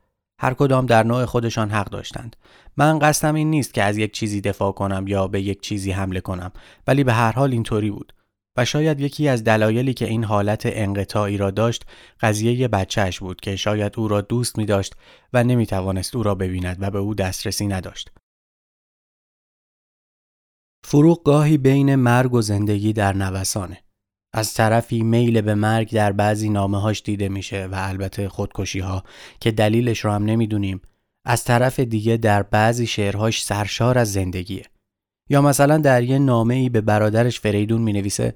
هر کدام در نوع خودشان حق داشتند. من قصدم این نیست که از یک چیزی دفاع کنم یا به یک چیزی حمله کنم ولی به هر حال اینطوری بود. و شاید یکی از دلایلی که این حالت انقطاعی را داشت قضیه بچهش بود که شاید او را دوست می داشت و نمی توانست او را ببیند و به او دسترسی نداشت. فروغ گاهی بین مرگ و زندگی در نوسانه. از طرفی میل به مرگ در بعضی نامه هاش دیده میشه و البته خودکشی ها که دلیلش را هم نمی‌دونیم از طرف دیگه در بعضی شعرهاش سرشار از زندگیه. یا مثلا در یه نامه ای به برادرش فریدون می نویسه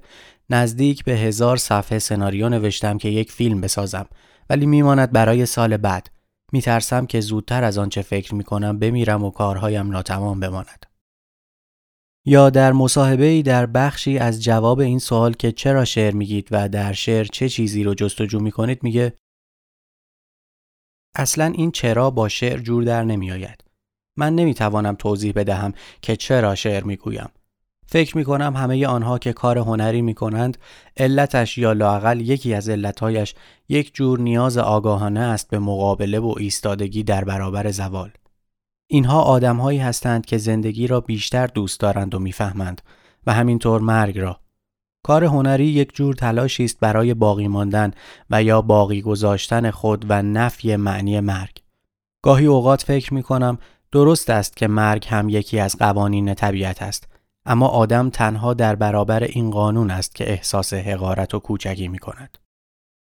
نزدیک به هزار صفحه سناریو نوشتم که یک فیلم بسازم ولی میماند برای سال بعد میترسم که زودتر از آنچه فکر می کنم بمیرم و کارهایم ناتمام بماند. یا در مصاحبه ای در بخشی از جواب این سوال که چرا شعر میگید و در شعر چه چیزی رو جستجو می‌کنید میگه اصلا این چرا با شعر جور در نمیآید. من نمی‌توانم توضیح بدهم که چرا شعر می‌گویم. فکر می کنم همه آنها که کار هنری می کنند علتش یا لاقل یکی از علتهایش یک جور نیاز آگاهانه است به مقابله و ایستادگی در برابر زوال. اینها آدمهایی هستند که زندگی را بیشتر دوست دارند و می‌فهمند و همینطور مرگ را. کار هنری یک جور تلاشی است برای باقی ماندن و یا باقی گذاشتن خود و نفی معنی مرگ. گاهی اوقات فکر می کنم درست است که مرگ هم یکی از قوانین طبیعت است اما آدم تنها در برابر این قانون است که احساس حقارت و کوچگی می کند.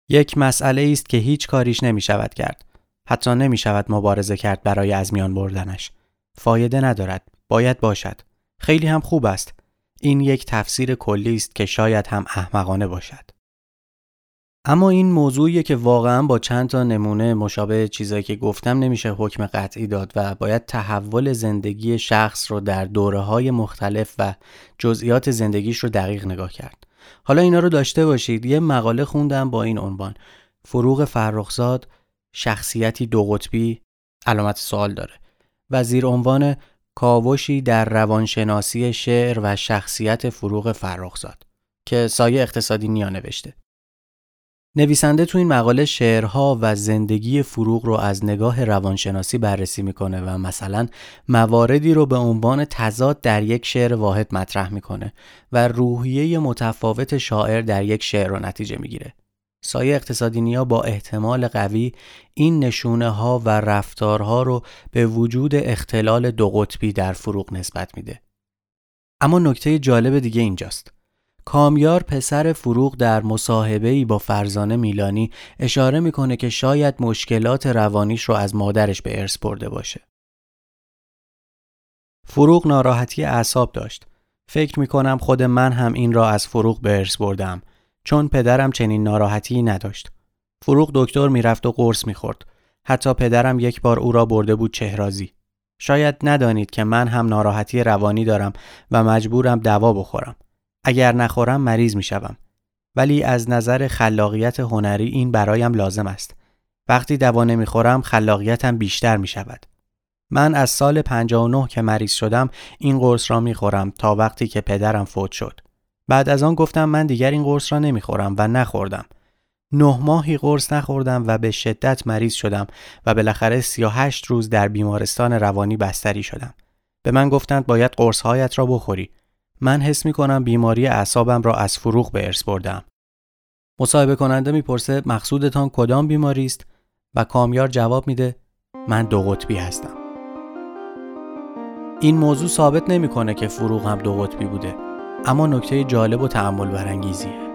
یک مسئله است که هیچ کاریش نمی شود کرد. حتی نمی شود مبارزه کرد برای از میان بردنش. فایده ندارد. باید باشد. خیلی هم خوب است. این یک تفسیر کلی است که شاید هم احمقانه باشد. اما این موضوعیه که واقعا با چند تا نمونه مشابه چیزایی که گفتم نمیشه حکم قطعی داد و باید تحول زندگی شخص رو در دوره های مختلف و جزئیات زندگیش رو دقیق نگاه کرد. حالا اینا رو داشته باشید یه مقاله خوندم با این عنوان فروغ فرخزاد شخصیتی دو قطبی علامت سوال داره و زیر عنوان کاوشی در روانشناسی شعر و شخصیت فروغ فرخزاد که سایه اقتصادی نیا نوشته. نویسنده تو این مقاله شعرها و زندگی فروغ رو از نگاه روانشناسی بررسی می‌کنه و مثلا مواردی رو به عنوان تضاد در یک شعر واحد مطرح می‌کنه و روحیه متفاوت شاعر در یک شعر رو نتیجه می‌گیره. سایه اقتصادی نیا با احتمال قوی این نشونه ها و رفتارها رو به وجود اختلال دو قطبی در فروغ نسبت میده. اما نکته جالب دیگه اینجاست. کامیار پسر فروغ در ای با فرزانه میلانی اشاره می‌کنه که شاید مشکلات روانیش رو از مادرش به ارث برده باشه. فروغ ناراحتی اعصاب داشت. فکر می‌کنم خود من هم این را از فروغ به ارث بردم چون پدرم چنین ناراحتی نداشت. فروغ دکتر می‌رفت و قرص می‌خورد. حتی پدرم یک بار او را برده بود چهرازی. شاید ندانید که من هم ناراحتی روانی دارم و مجبورم دوا بخورم. اگر نخورم مریض می شوم. ولی از نظر خلاقیت هنری این برایم لازم است. وقتی دوا نمی‌خورم خلاقیتم بیشتر می شود. من از سال 59 که مریض شدم این قرص را می خورم تا وقتی که پدرم فوت شد. بعد از آن گفتم من دیگر این قرص را نمی خورم و نخوردم. نه ماهی قرص نخوردم و به شدت مریض شدم و بالاخره 38 روز در بیمارستان روانی بستری شدم. به من گفتند باید قرصهایت را بخوری. من حس می کنم بیماری اعصابم را از فروغ به ارث بردم. مصاحبه کننده می‌پرسه مقصودتان کدام بیماری است و کامیار جواب میده من دو قطبی هستم. این موضوع ثابت نمی‌کنه که فروغ هم دو قطبی بوده اما نکته جالب و تعمل برانگیزیه.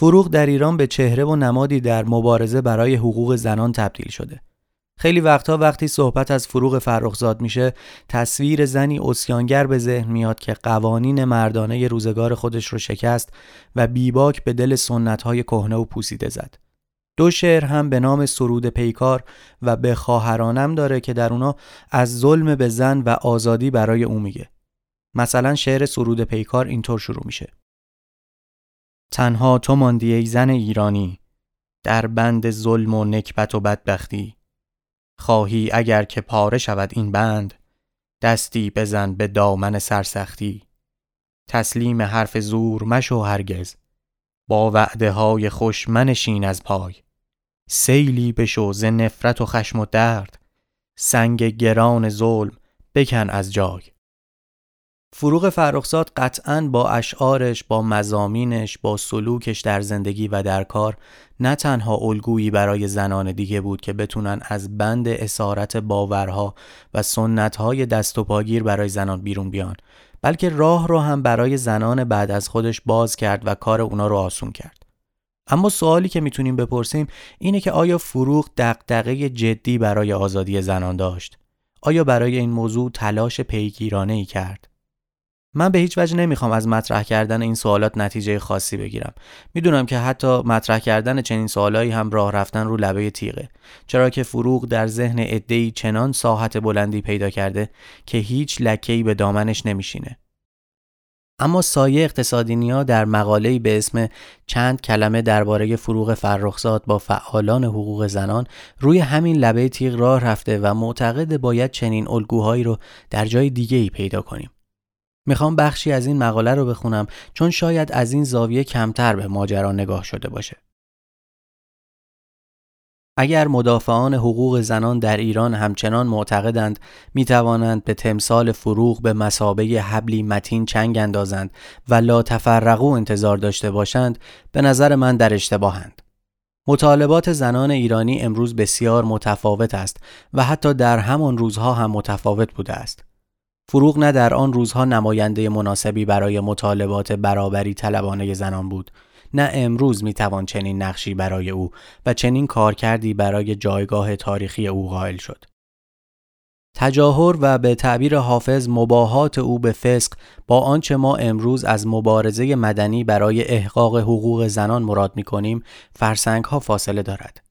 فروغ در ایران به چهره و نمادی در مبارزه برای حقوق زنان تبدیل شده. خیلی وقتها وقتی صحبت از فروغ فرخزاد میشه تصویر زنی اسیانگر به ذهن میاد که قوانین مردانه روزگار خودش رو شکست و بیباک به دل سنتهای کهنه و پوسیده زد. دو شعر هم به نام سرود پیکار و به خواهرانم داره که در اونا از ظلم به زن و آزادی برای او میگه. مثلا شعر سرود پیکار اینطور شروع میشه. تنها تو ماندی ای زن ایرانی. در بند ظلم و نکبت و بدبختی. خواهی اگر که پاره شود این بند دستی بزن به دامن سرسختی. تسلیم حرف زور مشو هرگز. با وعده های خوش منشین از پای. سیلی بشو ز نفرت و خشم و درد. سنگ گران ظلم بکن از جای. فروغ فرخزاد قطعا با اشعارش با مزامینش با سلوکش در زندگی و در کار نه تنها الگویی برای زنان دیگه بود که بتونن از بند اسارت باورها و سنتهای دست و پاگیر برای زنان بیرون بیان بلکه راه رو هم برای زنان بعد از خودش باز کرد و کار اونا رو آسون کرد اما سوالی که می‌تونیم بپرسیم اینه که آیا فروغ دقدقه جدی برای آزادی زنان داشت؟ آیا برای این موضوع تلاش پیگیرانه ای کرد؟ من به هیچ وجه نمی‌خوام از مطرح کردن این سوالات نتیجه خاصی بگیرم. می‌دونم که حتی مطرح کردن چنین سوالایی هم راه رفتن رو لبه تیغه. چرا که فروغ در ذهن عده‌ای چنان ساحت بلندی پیدا کرده که هیچ لکه‌ای به دامنش نمیشینه. اما سایه اقتصادینیا در مقاله‌ای به اسم چند کلمه درباره فروغ فرخزاد با فعالان حقوق زنان روی همین لبه تیغ راه رفته و معتقد باید چنین الگوهایی رو در جای دیگه ای پیدا کنیم. می‌خوام بخشی از این مقاله رو بخونم چون شاید از این زاویه کمتر به ماجرا نگاه شده باشه. اگر مدافعان حقوق زنان در ایران همچنان معتقدند می توانند به تمثال فروغ به مسابه حبلی متین چنگ اندازند و لا تفرقو انتظار داشته باشند به نظر من در اشتباهند. مطالبات زنان ایرانی امروز بسیار متفاوت است و حتی در همان روزها هم متفاوت بوده است. فروغ نه در آن روزها نماینده مناسبی برای مطالبات برابری طلبانه زنان بود نه امروز می‌توان چنین نقشی برای او و چنین کارکردی برای جایگاه تاریخی او قائل شد تجاهر و به تعبیر حافظ مباهات او به فسق با آنچه ما امروز از مبارزه مدنی برای احقاق حقوق زنان مراد می کنیم فرسنگ ها فاصله دارد.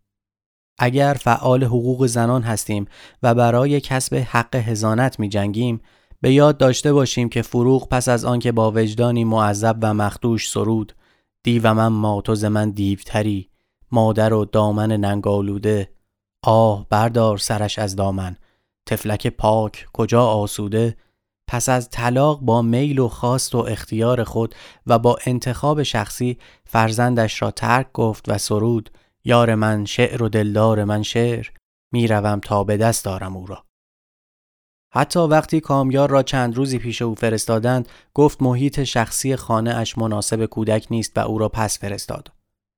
اگر فعال حقوق زنان هستیم و برای کسب حق هزانت می جنگیم به یاد داشته باشیم که فروغ پس از آنکه با وجدانی معذب و مخدوش سرود دیو من ماتوز من دیوتری مادر و دامن ننگالوده آه بردار سرش از دامن تفلک پاک کجا آسوده؟ پس از طلاق با میل و خواست و اختیار خود و با انتخاب شخصی فرزندش را ترک گفت و سرود یار من شعر و دلدار من شعر می‌روم تا به دست دارم او را. حتی وقتی کامیار را چند روزی پیش او فرستادند گفت محیط شخصی خانه اش مناسب کودک نیست و او را پس فرستاد.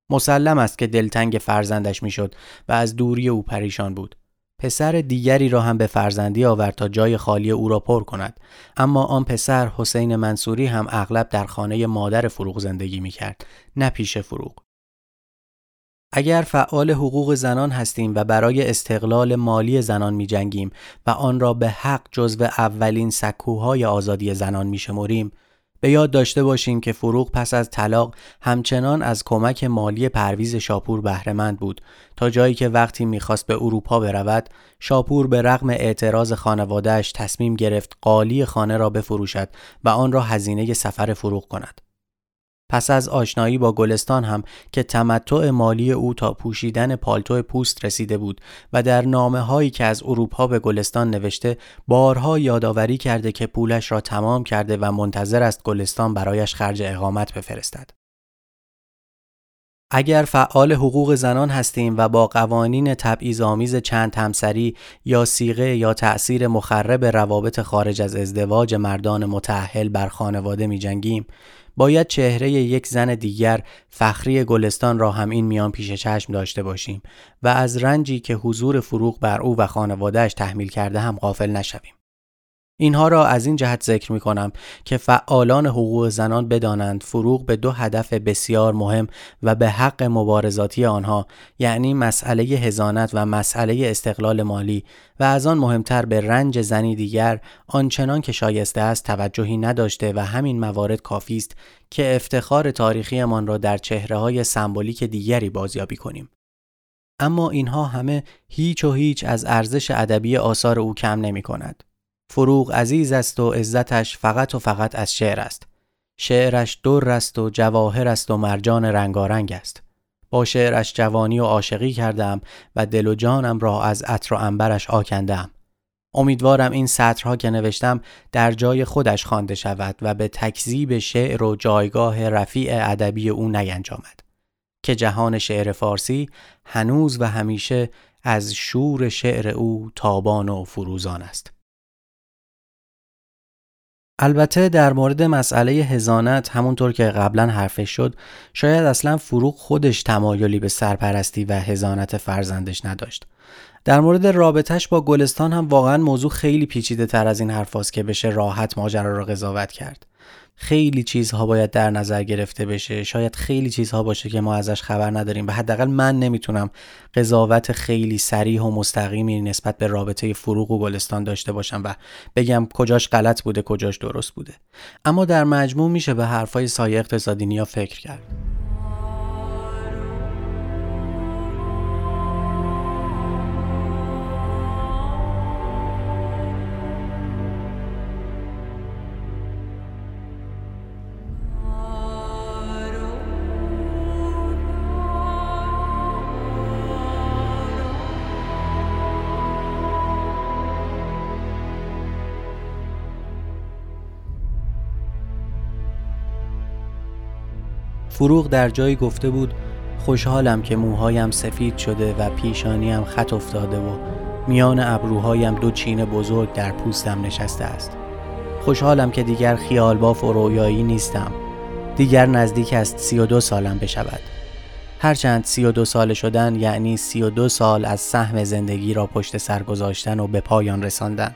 مسلم است که دلتنگ فرزندش می‌شد و از دوری او پریشان بود. پسر دیگری را هم به فرزندی آورد تا جای خالی او را پر کند اما آن پسر حسین منصوری هم اغلب در خانه مادر فروغ زندگی می کرد نه پیش فروغ اگر فعال حقوق زنان هستیم و برای استقلال مالی زنان می جنگیم و آن را به حق جزو اولین سکوهای آزادی زنان می شمریم، به یاد داشته باشیم که فروغ پس از طلاق همچنان از کمک مالی پرویز شاپور بهرهمند بود. تا جایی که وقتی می‌خواست به اروپا برود شاپور به رغم اعتراض خانوادهش تصمیم گرفت قالی خانه را بفروشد و آن را هزینه سفر فروغ کند. پس از آشنایی با گلستان هم که تمتع مالی او تا پوشیدن پالتو پوست رسیده بود و در نامه هایی که از اروپا به گلستان نوشته بارها یادآوری کرده که پولش را تمام کرده و منتظر است گلستان برایش خرج اقامت بفرستد. اگر فعال حقوق زنان هستیم و با قوانین تبعیض‌آمیز چند همسری یا سیغه یا تأثیر مخرب روابط خارج از ازدواج مردان متأهل بر خانواده می جنگیم باید چهره یک زن دیگر فخری گلستان را هم این میان پیش چشم داشته باشیم و از رنجی که حضور فروغ بر او و خانوادهش تحمیل کرده هم غافل نشویم. اینها را از این جهت ذکر می کنم که فعالان حقوق زنان بدانند فروغ به دو هدف بسیار مهم و به حق مبارزاتی آنها یعنی مسئله هزانت و مسئله استقلال مالی و از آن مهمتر به رنج زنی دیگر آنچنان که شایسته است توجهی نداشته و همین موارد کافی است که افتخار تاریخیمان را در چهره های سمبولیک دیگری بازیابی کنیم. اما اینها همه هیچ و هیچ از ارزش ادبی آثار او کم نمی کند. فروغ عزیز است و عزتش فقط و فقط از شعر است. شعرش در است و جواهر است و مرجان رنگارنگ است. با شعرش جوانی و عاشقی کردم و دل و جانم را از عطر و انبرش آکندم. امیدوارم این سطرها که نوشتم در جای خودش خوانده شود و به تکذیب شعر و جایگاه رفیع ادبی او نینجامد که جهان شعر فارسی هنوز و همیشه از شور شعر او تابان و فروزان است. البته در مورد مسئله هزانت همونطور که قبلا حرفش شد شاید اصلا فروغ خودش تمایلی به سرپرستی و هزانت فرزندش نداشت. در مورد رابطش با گلستان هم واقعا موضوع خیلی پیچیده تر از این حرفاست که بشه راحت ماجرا را قضاوت کرد. خیلی چیزها باید در نظر گرفته بشه. شاید خیلی چیزها باشه که ما ازش خبر نداریم و حداقل من نمی‌تونم قضاوت خیلی سریح و مستقیمی نسبت به رابطه فروغ و گلستان داشته باشم و بگم کجاش غلط بوده کجاش درست بوده. اما در مجموع میشه به حرفای سایه اقتصادی نیا فکر کرد. فروغ در جایی گفته بود خوشحالم که موهایم سفید شده و پیشانیم خط افتاده و میان ابروهایم دو چین بزرگ در پوستم نشسته است. خوشحالم که دیگر خیال باف و رویایی نیستم. دیگر نزدیک است سی و دو سالم بشود. هرچند سی و دو سال شدن یعنی سی و دو سال از سهم زندگی را پشت سر گذاشتن و به پایان رساندن.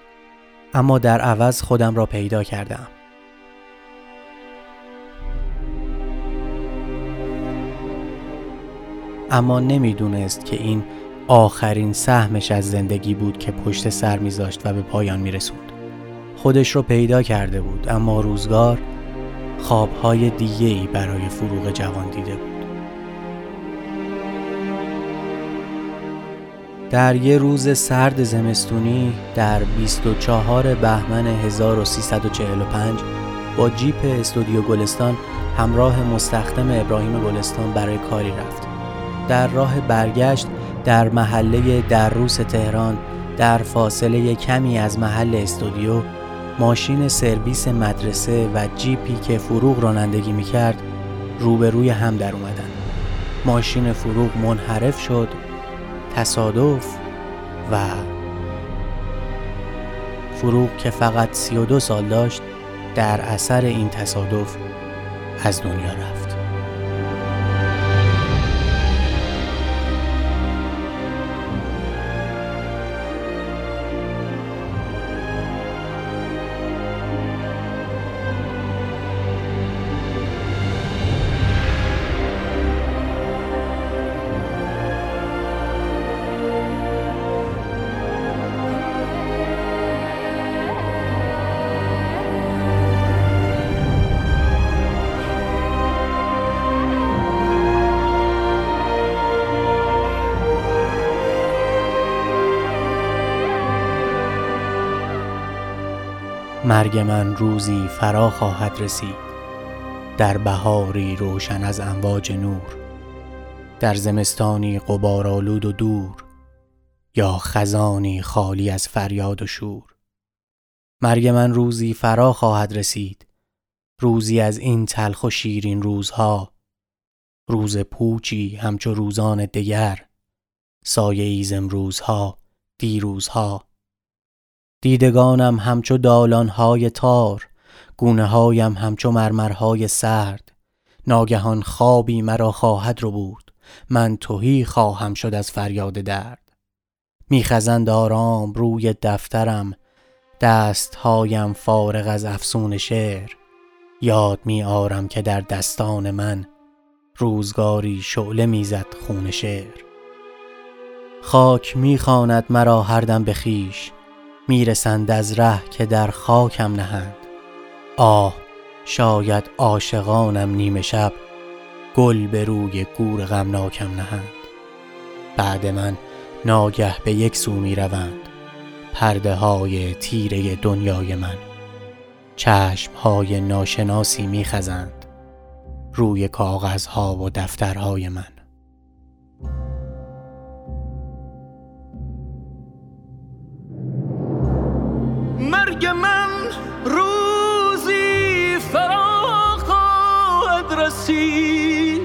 اما در عوض خودم را پیدا کردم. اما نمی‌دونست که این آخرین سهمش از زندگی بود که پشت سر میذاشت و به پایان میرسوند خودش رو پیدا کرده بود اما روزگار خوابهای دیگه ای برای فروغ جوان دیده بود. در یه روز سرد زمستونی در 24 بهمن 1345 با جیپ استودیو گلستان همراه مستخدم ابراهیم گلستان برای کاری رفت. در راه برگشت در محله روس تهران در فاصله کمی از محل استودیو ماشین سرویس مدرسه و جیپی که فروغ رانندگی می‌کرد روبروی هم در اومدن. ماشین فروغ منحرف شد تصادف و فروغ که فقط 32 سال داشت در اثر این تصادف از دنیا رفت. مرگ من روزی فرا خواهد رسید. در بهاری روشن از امواج نور در زمستانی قبارالود و دور یا خزانی خالی از فریاد و شور. مرگ من روزی فرا خواهد رسید. روزی از این تلخ و شیرین روزها. روز پوچی همچو روزان دگر. سایه ایزم روزها دیروزها. دیدگانم همچو دالانهای تار گونه هایم همچو مرمرهای سرد. ناگهان خوابی مرا خواهد رو بود من توهی خواهم شد از فریاد درد. میخزند آرام روی دفترم دست هایم فارغ از افسون شعر. یاد می آرم که در دستان من روزگاری شعله می‌زد خون شعر. خاک می‌خواند مرا هر دم به خیش می‌رسند از ره که در خاکم نهند. آه شاید عاشقانم نیمه شب گل به روی گور غمناکم نهند. بعد من ناگه به یک سو می روند پرده های تیره دنیای من. چشم های ناشناسی می خزند روی کاغذها و دفترهای من. مرگ من روزی فرا خواهد رسید.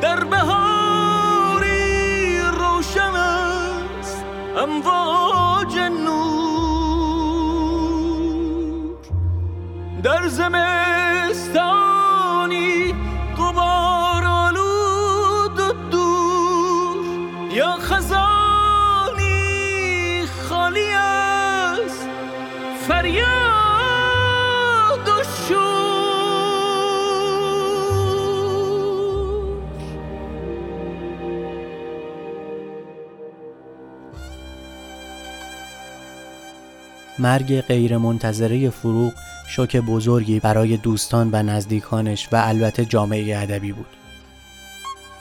در بهاری روشن است امواج نور. در زمستانی مرگ غیرمنتظره فروغ شوک بزرگی برای دوستان و نزدیکانش و البته جامعه ادبی بود.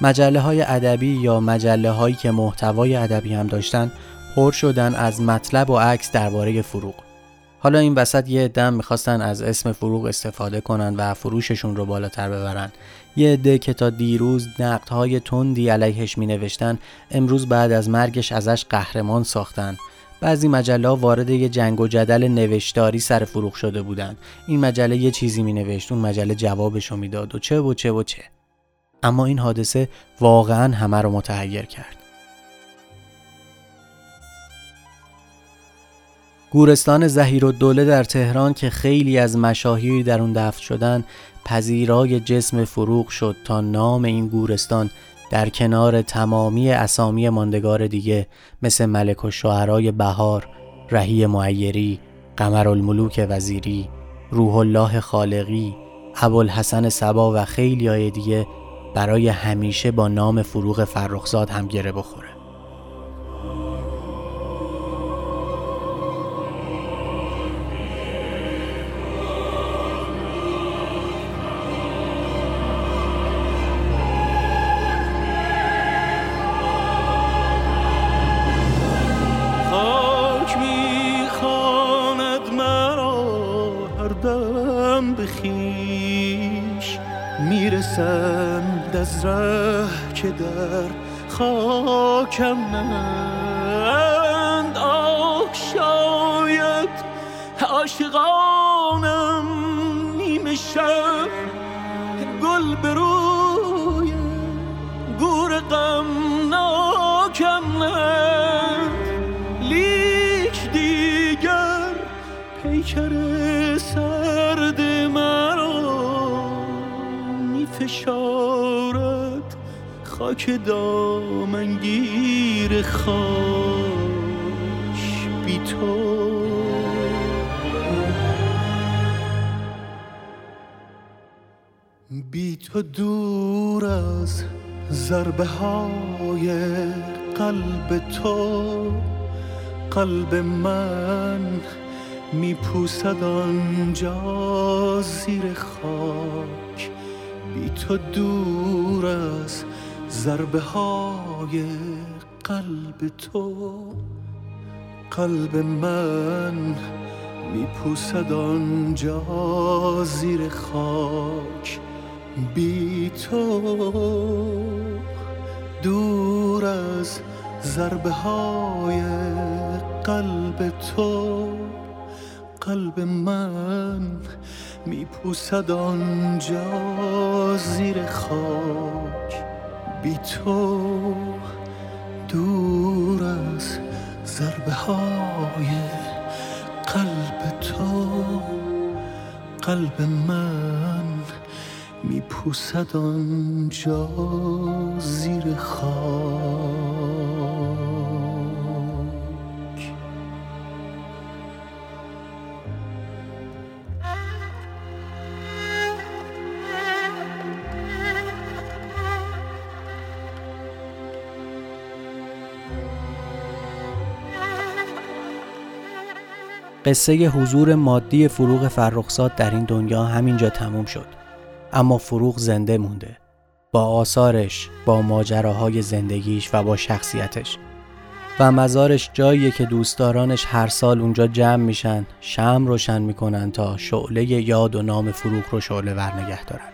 مجله های ادبی یا مجله هایی که محتوای ادبی هم داشتن پر شدن از مطلب و عکس درباره فروغ. حالا این وسط یه دم می‌خواستن از اسم فروغ استفاده کنن و فروششون رو بالاتر ببرن. یه عده که تا دیروز نقدهای تندی علیهش می نوشتن امروز بعد از مرگش ازش قهرمان ساختن بعضی مجله وارد یه جنگ و جدل نوشتاری سر فروغ شده بودن این مجله یه چیزی می نوشت اون مجله جوابشو می‌داد و چه و چه و چه. اما این حادثه واقعا همه رو متحیر کرد. گورستان زهیر دوله در تهران که خیلی از مشاهیر در اون دفن شدن پذیرای جسم فروغ شد تا نام این گورستان در کنار تمامی اسامی ماندگار دیگه مثل ملک و شعرهای بهار، رهی معیری، قمر الملوک وزیری، روح الله خالقی، ابوالحسن سبا و خیلی های دیگه برای همیشه با نام فروغ فرخزاد هم گره بخوره. میپوسد آنجا زیر خاک. بی تو دور از ضربه های قلب تو. قلب من میپوسد آنجا زیر خاک. بی تو دور از ضربه های قلب تو. قلب من میپوسد آنجا زیر خاک. بی تو دور از ضربه های قلب تو قلب من میپوسد آنجا زیر خاک. قصه حضور مادی فروغ فرخزاد در این دنیا همینجا تموم شد. اما فروغ زنده مونده. با آثارش با ماجراهای زندگیش و با شخصیتش. و مزارش جاییه که دوستدارانش هر سال اونجا جمع میشن شم روشن می‌کنن تا شعله یاد و نام فروغ رو شعله ور نگه دارن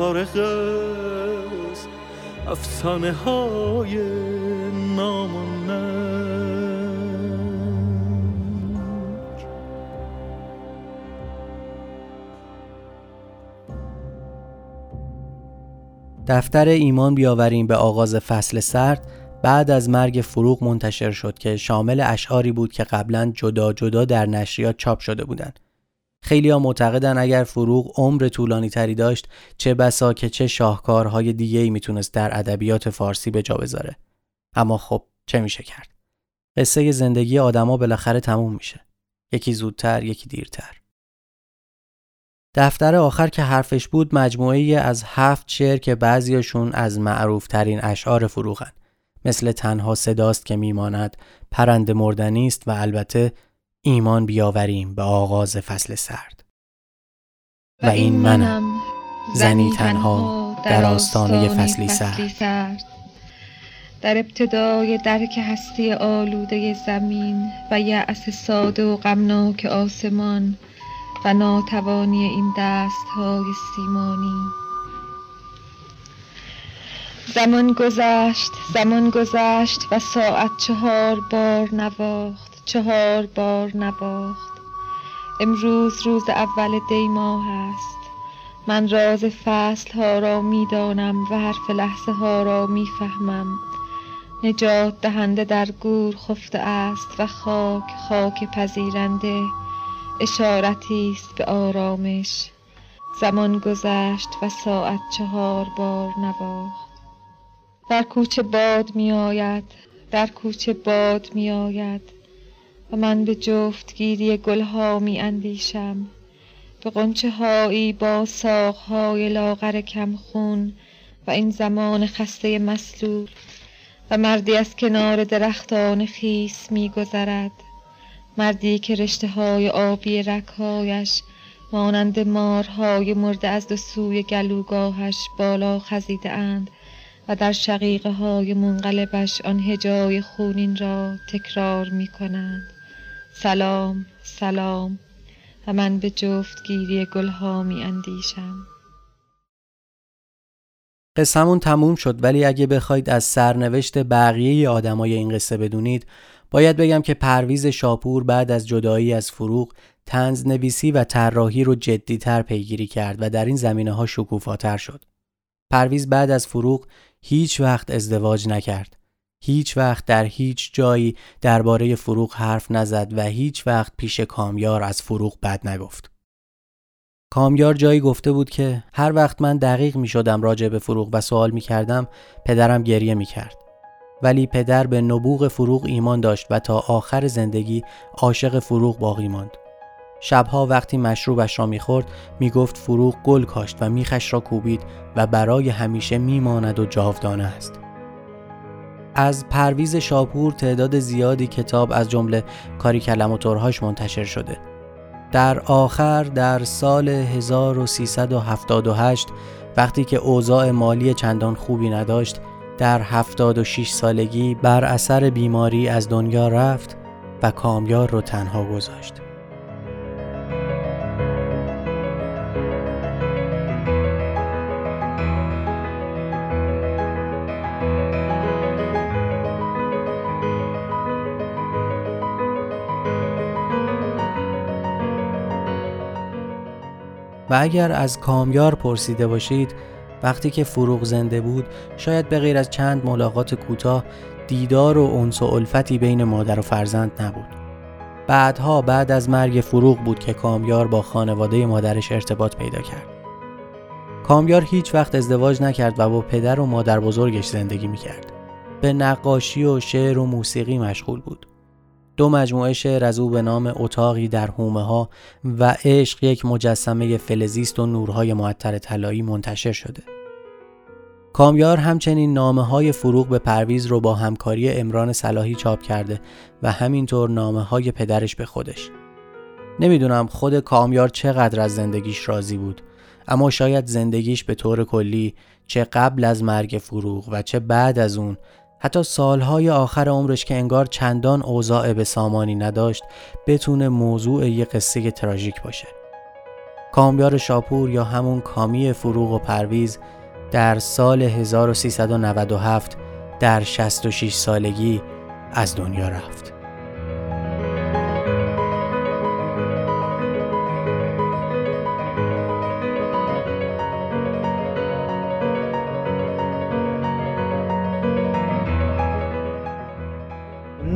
فارغ از افسانه های نام دفتر ایمان بیاوریم به آغاز فصل سرد. بعد از مرگ فروغ منتشر شد که شامل اشعاری بود که قبلا جدا جدا در نشریات چاپ شده بودند. خیلی ها معتقدن اگر فروغ عمر طولانی تری داشت چه بسا که چه شاهکارهای دیگه ای می‌تونست در ادبیات فارسی به جا بذاره. اما خب چه میشه کرد؟ قصه زندگی آدما بالاخره تموم میشه. یکی زودتر یکی دیرتر. دفتر آخر که حرفش بود مجموعه از هفت شعر که بعضیشون از معروف ترین اشعار فروغن مثل تنها صداست که میماند پرند مردنی است و البته ایمان بیاوریم به آغاز فصل سرد. و این منم زنی تنها در آستانه فصلی سرد. در ابتدای درک هستی آلوده زمین و یأس ساده و غمناک آسمان و ناتوانی این دست های سیمانی. زمان گذشت زمان گذشت و ساعت چهار بار نواخت. چهار بار نواخت امروز روز اول دی ماه است. من راز فصل ها را می دانم و حرف لحظه ها را می فهمم نجات دهنده در گور خفته است و خاک خاک پذیرنده. اشارتی است به آرامش. زمان گذشت و ساعت چهار بار نواخت در کوچه باد می آید در کوچه باد می آید و من به جفتگیری گلها می اندیشم به قنچه هایی با های لاغر کمخون و این زمان خسته مسلول و مردی از کنار درختان خیس می گذرد مردی که رشته های آبی رکهایش مانند مارهای مرده از دو سوی گلوگاهش بالا خزیده اند و در شقیقه های منقلبش آن هجای خونین را تکرار می کنند سلام سلام و من به جفتگیری گلها می اندیشم قصهمون تموم شد ولی اگه بخواید از سرنوشت بقیه آدمای این قصه بدونید باید بگم که پرویز شاپور بعد از جدایی از فروغ تنز نویسی و طراحی رو جدیتر پیگیری کرد و در این زمینه ها شکوفاتر شد. پرویز بعد از فروغ هیچ وقت ازدواج نکرد. هیچ وقت در هیچ جایی درباره فروغ حرف نزد و هیچ وقت پیش کامیار از فروغ بد نگفت. کامیار جایی گفته بود که هر وقت من دقیق می شدم راجع به فروغ و سوال می کردم پدرم گریه می کرد. ولی پدر به نبوغ فروغ ایمان داشت و تا آخر زندگی عاشق فروغ باقی ماند. شبها وقتی مشروبش را می‌خورد می‌گفت فروغ گل کاشت و میخش را کوبید و برای همیشه میماند و جاودانه است. از پرویز شاپور تعداد زیادی کتاب از جمله کاری کلماتورهاش منتشر شده. در آخر در سال 1378 وقتی که اوضاع مالی چندان خوبی نداشت در 76 سالگی بر اثر بیماری از دنیا رفت و کامیار رو تنها گذاشت. و اگر از کامیار پرسیده باشید وقتی که فروغ زنده بود شاید به غیر از چند ملاقات کوتاه دیدار و انس و الفتی بین مادر و فرزند نبود. بعدها بعد از مرگ فروغ بود که کامیار با خانواده مادرش ارتباط پیدا کرد. کامیار هیچ وقت ازدواج نکرد و با پدر و مادر بزرگش زندگی می‌کرد. به نقاشی و شعر و موسیقی مشغول بود. دو مجموعه شعر از او به نام اتاقی در هومه ها و عشق یک مجسمه فلزیست و نورهای معطر طلایی منتشر شده. کامیار همچنین نامه های فروغ به پرویز رو با همکاری امران صلاحی چاپ کرده و همینطور نامه های پدرش به خودش. نمی‌دونم خود کامیار چقدر از زندگیش راضی بود اما شاید زندگیش به طور کلی چه قبل از مرگ فروغ و چه بعد از اون حتی سالهای آخر عمرش که انگار چندان اوضاع به سامانی نداشت بتونه موضوع یه قصه تراژیک باشه. کامیار شاپور یا همون کامی فروغ و پرویز در سال 1397 در 66 سالگی از دنیا رفت.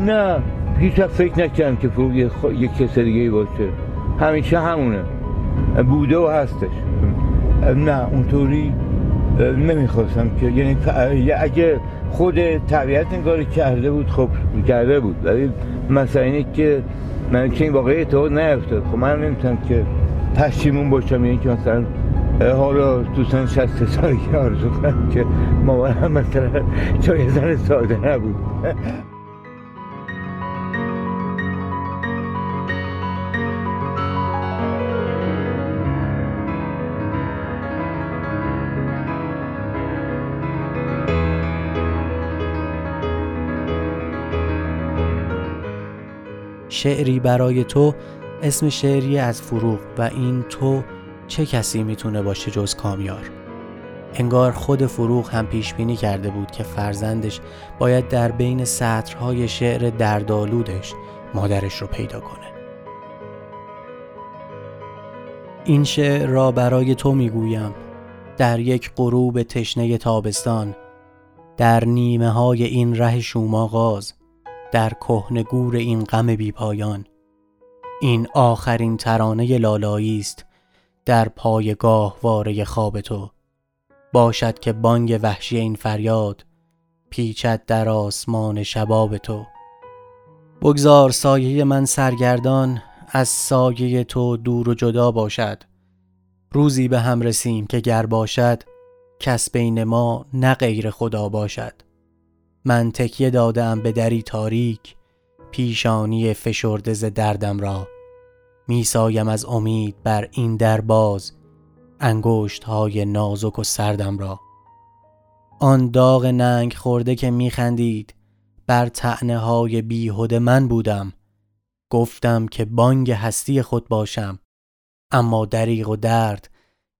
نه هیچ فکر نکردم که فروغ یک کس دیگه ای باشه. همیشه همونه. بوده و هستش. نه اونطوری نمی‌خواستم که یعنی اگه خود طبیعت نگاری کرده بود خب کرده بود. ولی مثلا اینه که من چه این واقعی اتفاق نیفتاد خب من نمی‌تونم که پشیمون باشم. یعنی که مثلا حالا تو سن 60 سالگی آرزو کنم که مامانم مثلا چای زن ساده نبود. شعری برای تو اسم شعری از فروغ و این تو چه کسی می‌تونه باشه جز کامیار؟ انگار خود فروغ هم پیش بینی کرده بود که فرزندش باید در بین سطرهای شعر دردالودش مادرش رو پیدا کنه. این شعر را برای تو می‌گویم. در یک غروب تشنه تابستان در نیمه های این ره شوماغاز در کهن گور این غم بی پایان. این آخرین ترانه لالایی است در پای واره خواب تو. باشد که بانگ وحشی این فریاد پیچد در آسمان شباب تو. بگذار سایه من سرگردان از سایه تو دور و جدا باشد. روزی به هم رسیم که گر باشد کس بین ما نه غیر خدا باشد. من تکیه دادم به دری تاریک پیشانی فشرده دردم را. میسایم از امید بر این در باز انگشت های نازک و سردم را. آن داغ ننگ خورده که میخندید بر تعنه های بیهود من بودم. گفتم که بانگ هستی خود باشم اما دریغ و درد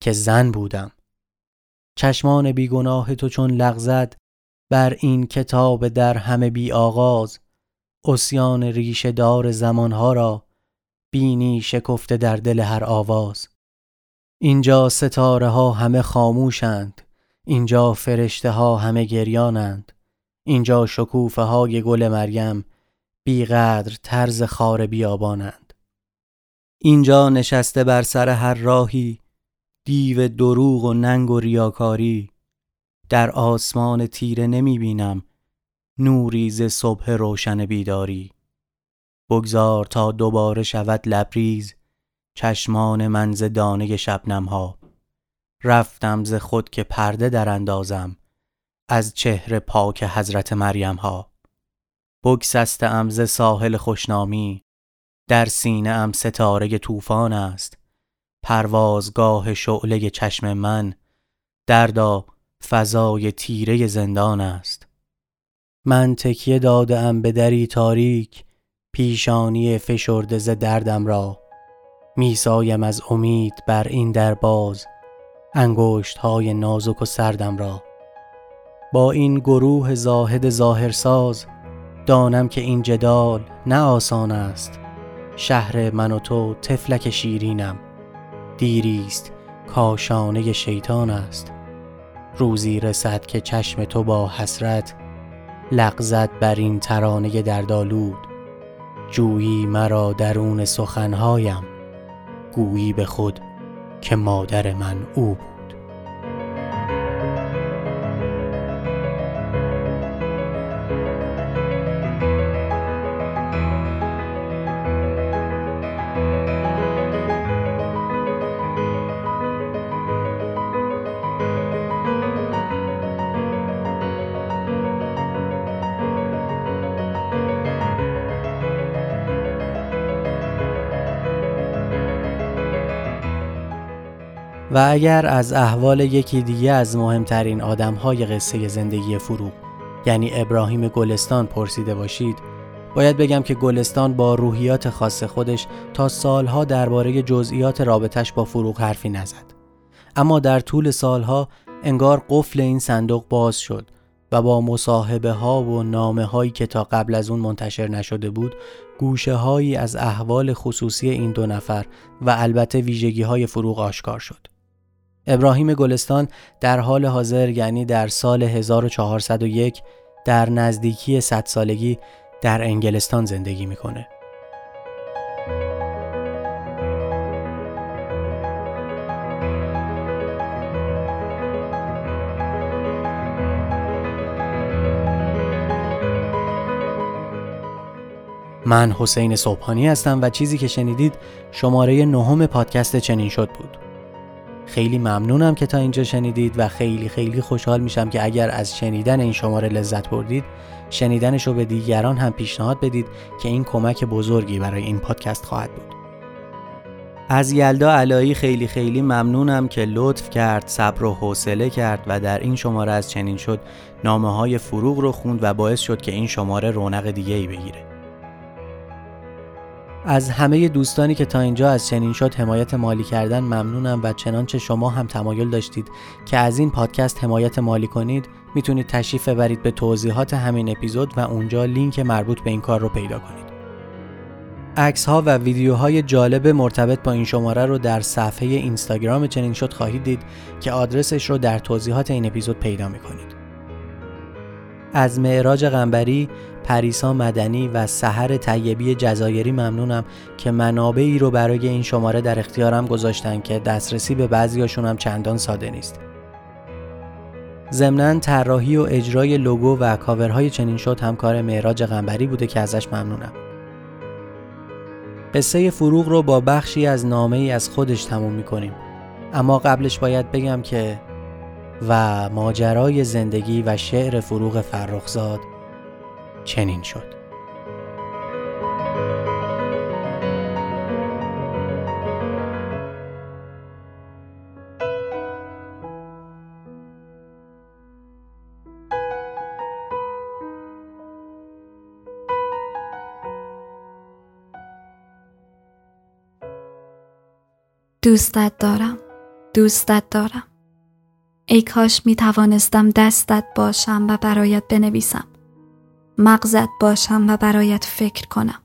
که زن بودم. چشمان بیگناه تو چون لغزد بر این کتاب در همه بی آغاز اسیان ریشه دار زمانها را بینی شکفته در دل هر آواز. اینجا ستاره ها همه خاموشند اینجا فرشته ها همه گریانند اینجا شکوفه های گل مریم بیقدر طرز خار بیابانند. اینجا نشسته بر سر هر راهی دیو دروغ و ننگ و ریاکاری در آسمان تیره نمی بینم نوری ز صبح روشن بیداری. بگذار تا دوباره شود لبریز. چشمان من ز دانه شبنم ها رفتم ز خود که پرده در اندازم. از چهره پاک حضرت مریم ها بگسسته ام ز ساحل خوشنامی. در سینه ام ستاره طوفان است. پروازگاه شعله چشم من. دردا فضای تیره زندان است. من تکیه دادم به دری تاریک پیشانی فشرده ز دردم را. میسایم از امید بر این در باز انگشت های نازک و سردم را. با این گروه زاهد ظاهرساز دانم که این جدال نه آسان است. شهر من و تو تفلک شیرینم. دیریست کاشانه شیطان است. روزی رسد که چشم تو با حسرت لغزت بر این ترانه دردآلود. جویی مرا درون سخنهایم گویی به خود که مادر من او بود. و اگر از احوال یکی دیگه از مهمترین آدمهای قصه زندگی فروغ یعنی ابراهیم گلستان پرسیده باشید باید بگم که گلستان با روحیات خاص خودش تا سالها درباره جزئیات رابطش با فروغ حرفی نزد. اما در طول سالها انگار قفل این صندوق باز شد و با مصاحبه ها و نامه هایی که تا قبل از اون منتشر نشده بود گوشه هایی از احوال خصوصی این دو نفر و البته ویژگی های فروغ آشکار شد. ابراهیم گلستان در حال حاضر یعنی در سال 1401 در نزدیکی 100 سالگی در انگلستان زندگی می‌کنه. من حسین صبحانی هستم و چیزی که شنیدید شماره نهم پادکست چنین شد بود. خیلی ممنونم که تا اینجا شنیدید و خیلی خیلی خوشحال میشم که اگر از شنیدن این شماره لذت بردید شنیدنش رو به دیگران هم پیشنهاد بدید که این کمک بزرگی برای این پادکست خواهد بود. از یلدا علایی خیلی خیلی ممنونم که لطف کرد صبر و حوصله کرد و در این شماره از چنین شد نامه های فروغ رو خوند و باعث شد که این شماره رونق دیگه ای بگیره. از همه دوستانی که تا اینجا از چنین شد حمایت مالی کردن ممنونم و چنانچه شما هم تمایل داشتید که از این پادکست حمایت مالی کنید می‌تونید تشریف ببرید به توضیحات همین اپیزود و اونجا لینک مربوط به این کار رو پیدا کنید. عکس ها و ویدیوهای جالب مرتبط با این شماره رو در صفحه اینستاگرام چنین شد خواهید دید که آدرسش رو در توضیحات این اپیزود پیدا می‌کنید. از معراج غنبری پریسا مدنی و سحر طیبی جزایری ممنونم که منابعی رو برای این شماره در اختیارم گذاشتن که دسترسی به بعضیاشون هم چندان ساده نیست. ضمنا طراحی و اجرای لوگو و کاورهای چنین شد همکار معراج غنبری بوده که ازش ممنونم. قصه فروغ رو با بخشی از نامه ای از خودش تموم می‌کنیم اما قبلش باید بگم که و ماجرای زندگی و شعر فروغ فرخزاد چنین شد. دوستت دارم. دوستت دارم. ای کاش می توانستم دستت باشم و برایت بنویسم مغزت باشم و برایت فکر کنم.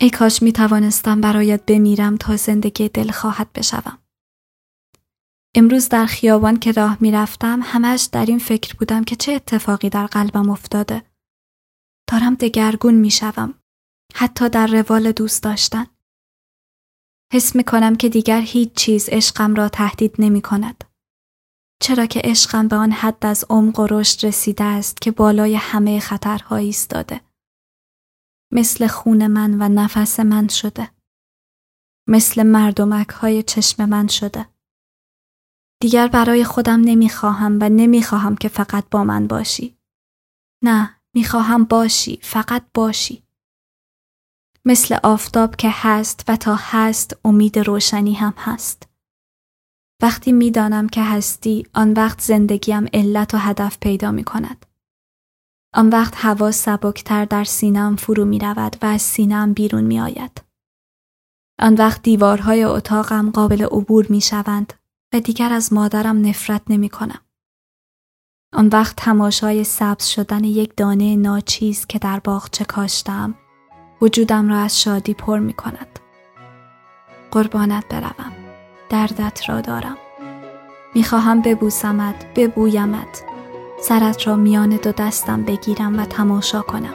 ای کاش می توانستم برایت بمیرم تا زندگی دل خواهد بشوم. امروز در خیابان که راه می رفتم همش در این فکر بودم که چه اتفاقی در قلبم افتاده. دارم دگرگون می شوم. حتی در روال دوست داشتن. حس می کنم که دیگر هیچ چیز عشقم را تهدید نمی کند. چرا که عشقم به آن حد از عمق و رشد رسیده است که بالای همه خطرها ایستاده. مثل خون من و نفس من شده. مثل مردمک های چشم من شده. دیگر برای خودم نمی‌خواهم و نمی‌خواهم که فقط با من باشی. نه، می‌خواهم باشی، فقط باشی. مثل آفتاب که هست و تا هست امید روشنی هم هست. وقتی می‌دانم که هستی آن وقت زندگیم علت و هدف پیدا می کند. آن وقت هوا سبکتر در سینم فرو می رود و از سینم بیرون می آید. آن وقت دیوارهای اتاقم قابل عبور می شوند و دیگر از مادرم نفرت نمی کنم. آن وقت تماشای سبز شدن یک دانه ناچیز که در باغچه کاشتم وجودم را از شادی پر می کند. قربانت بروم. دردت را دارم. می‌خواهم ببوسمت ببویمت. سرت را میان دو دستم بگیرم و تماشا کنم.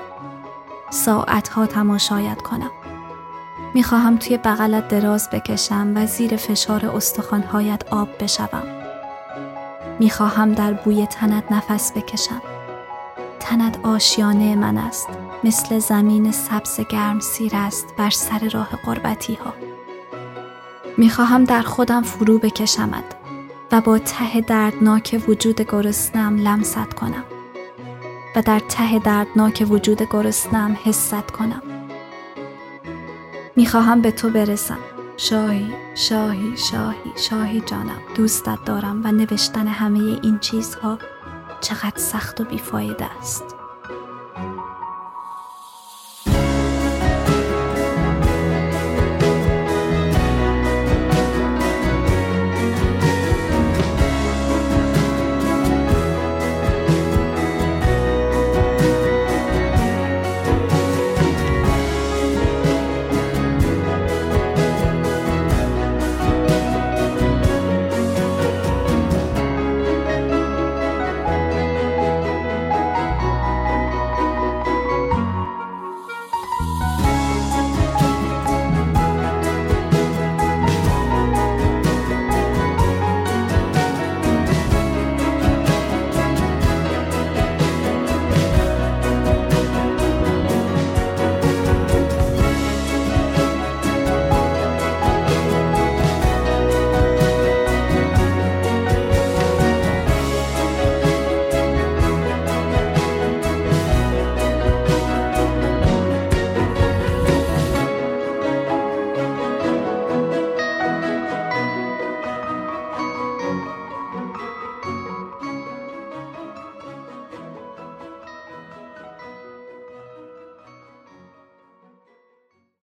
ساعتها تماشایت کنم. می‌خواهم توی بغلت دراز بکشم و زیر فشار استخوانهایت آب بشوم. می‌خواهم در بوی تنت نفس بکشم. تنت آشیانه من است. مثل زمین سبز گرم سیر است بر سر راه قربتی ها می‌خواهم در خودم فرو بکشمد و با ته دردناک وجود گرسنم لمست کنم و در ته دردناک وجود گرسنم حست کنم. می‌خواهم به تو برسم. شاهی شاهی شاهی شاهی جانم. دوستت دارم و نوشتن همه این چیزها چقدر سخت و بیفایده است.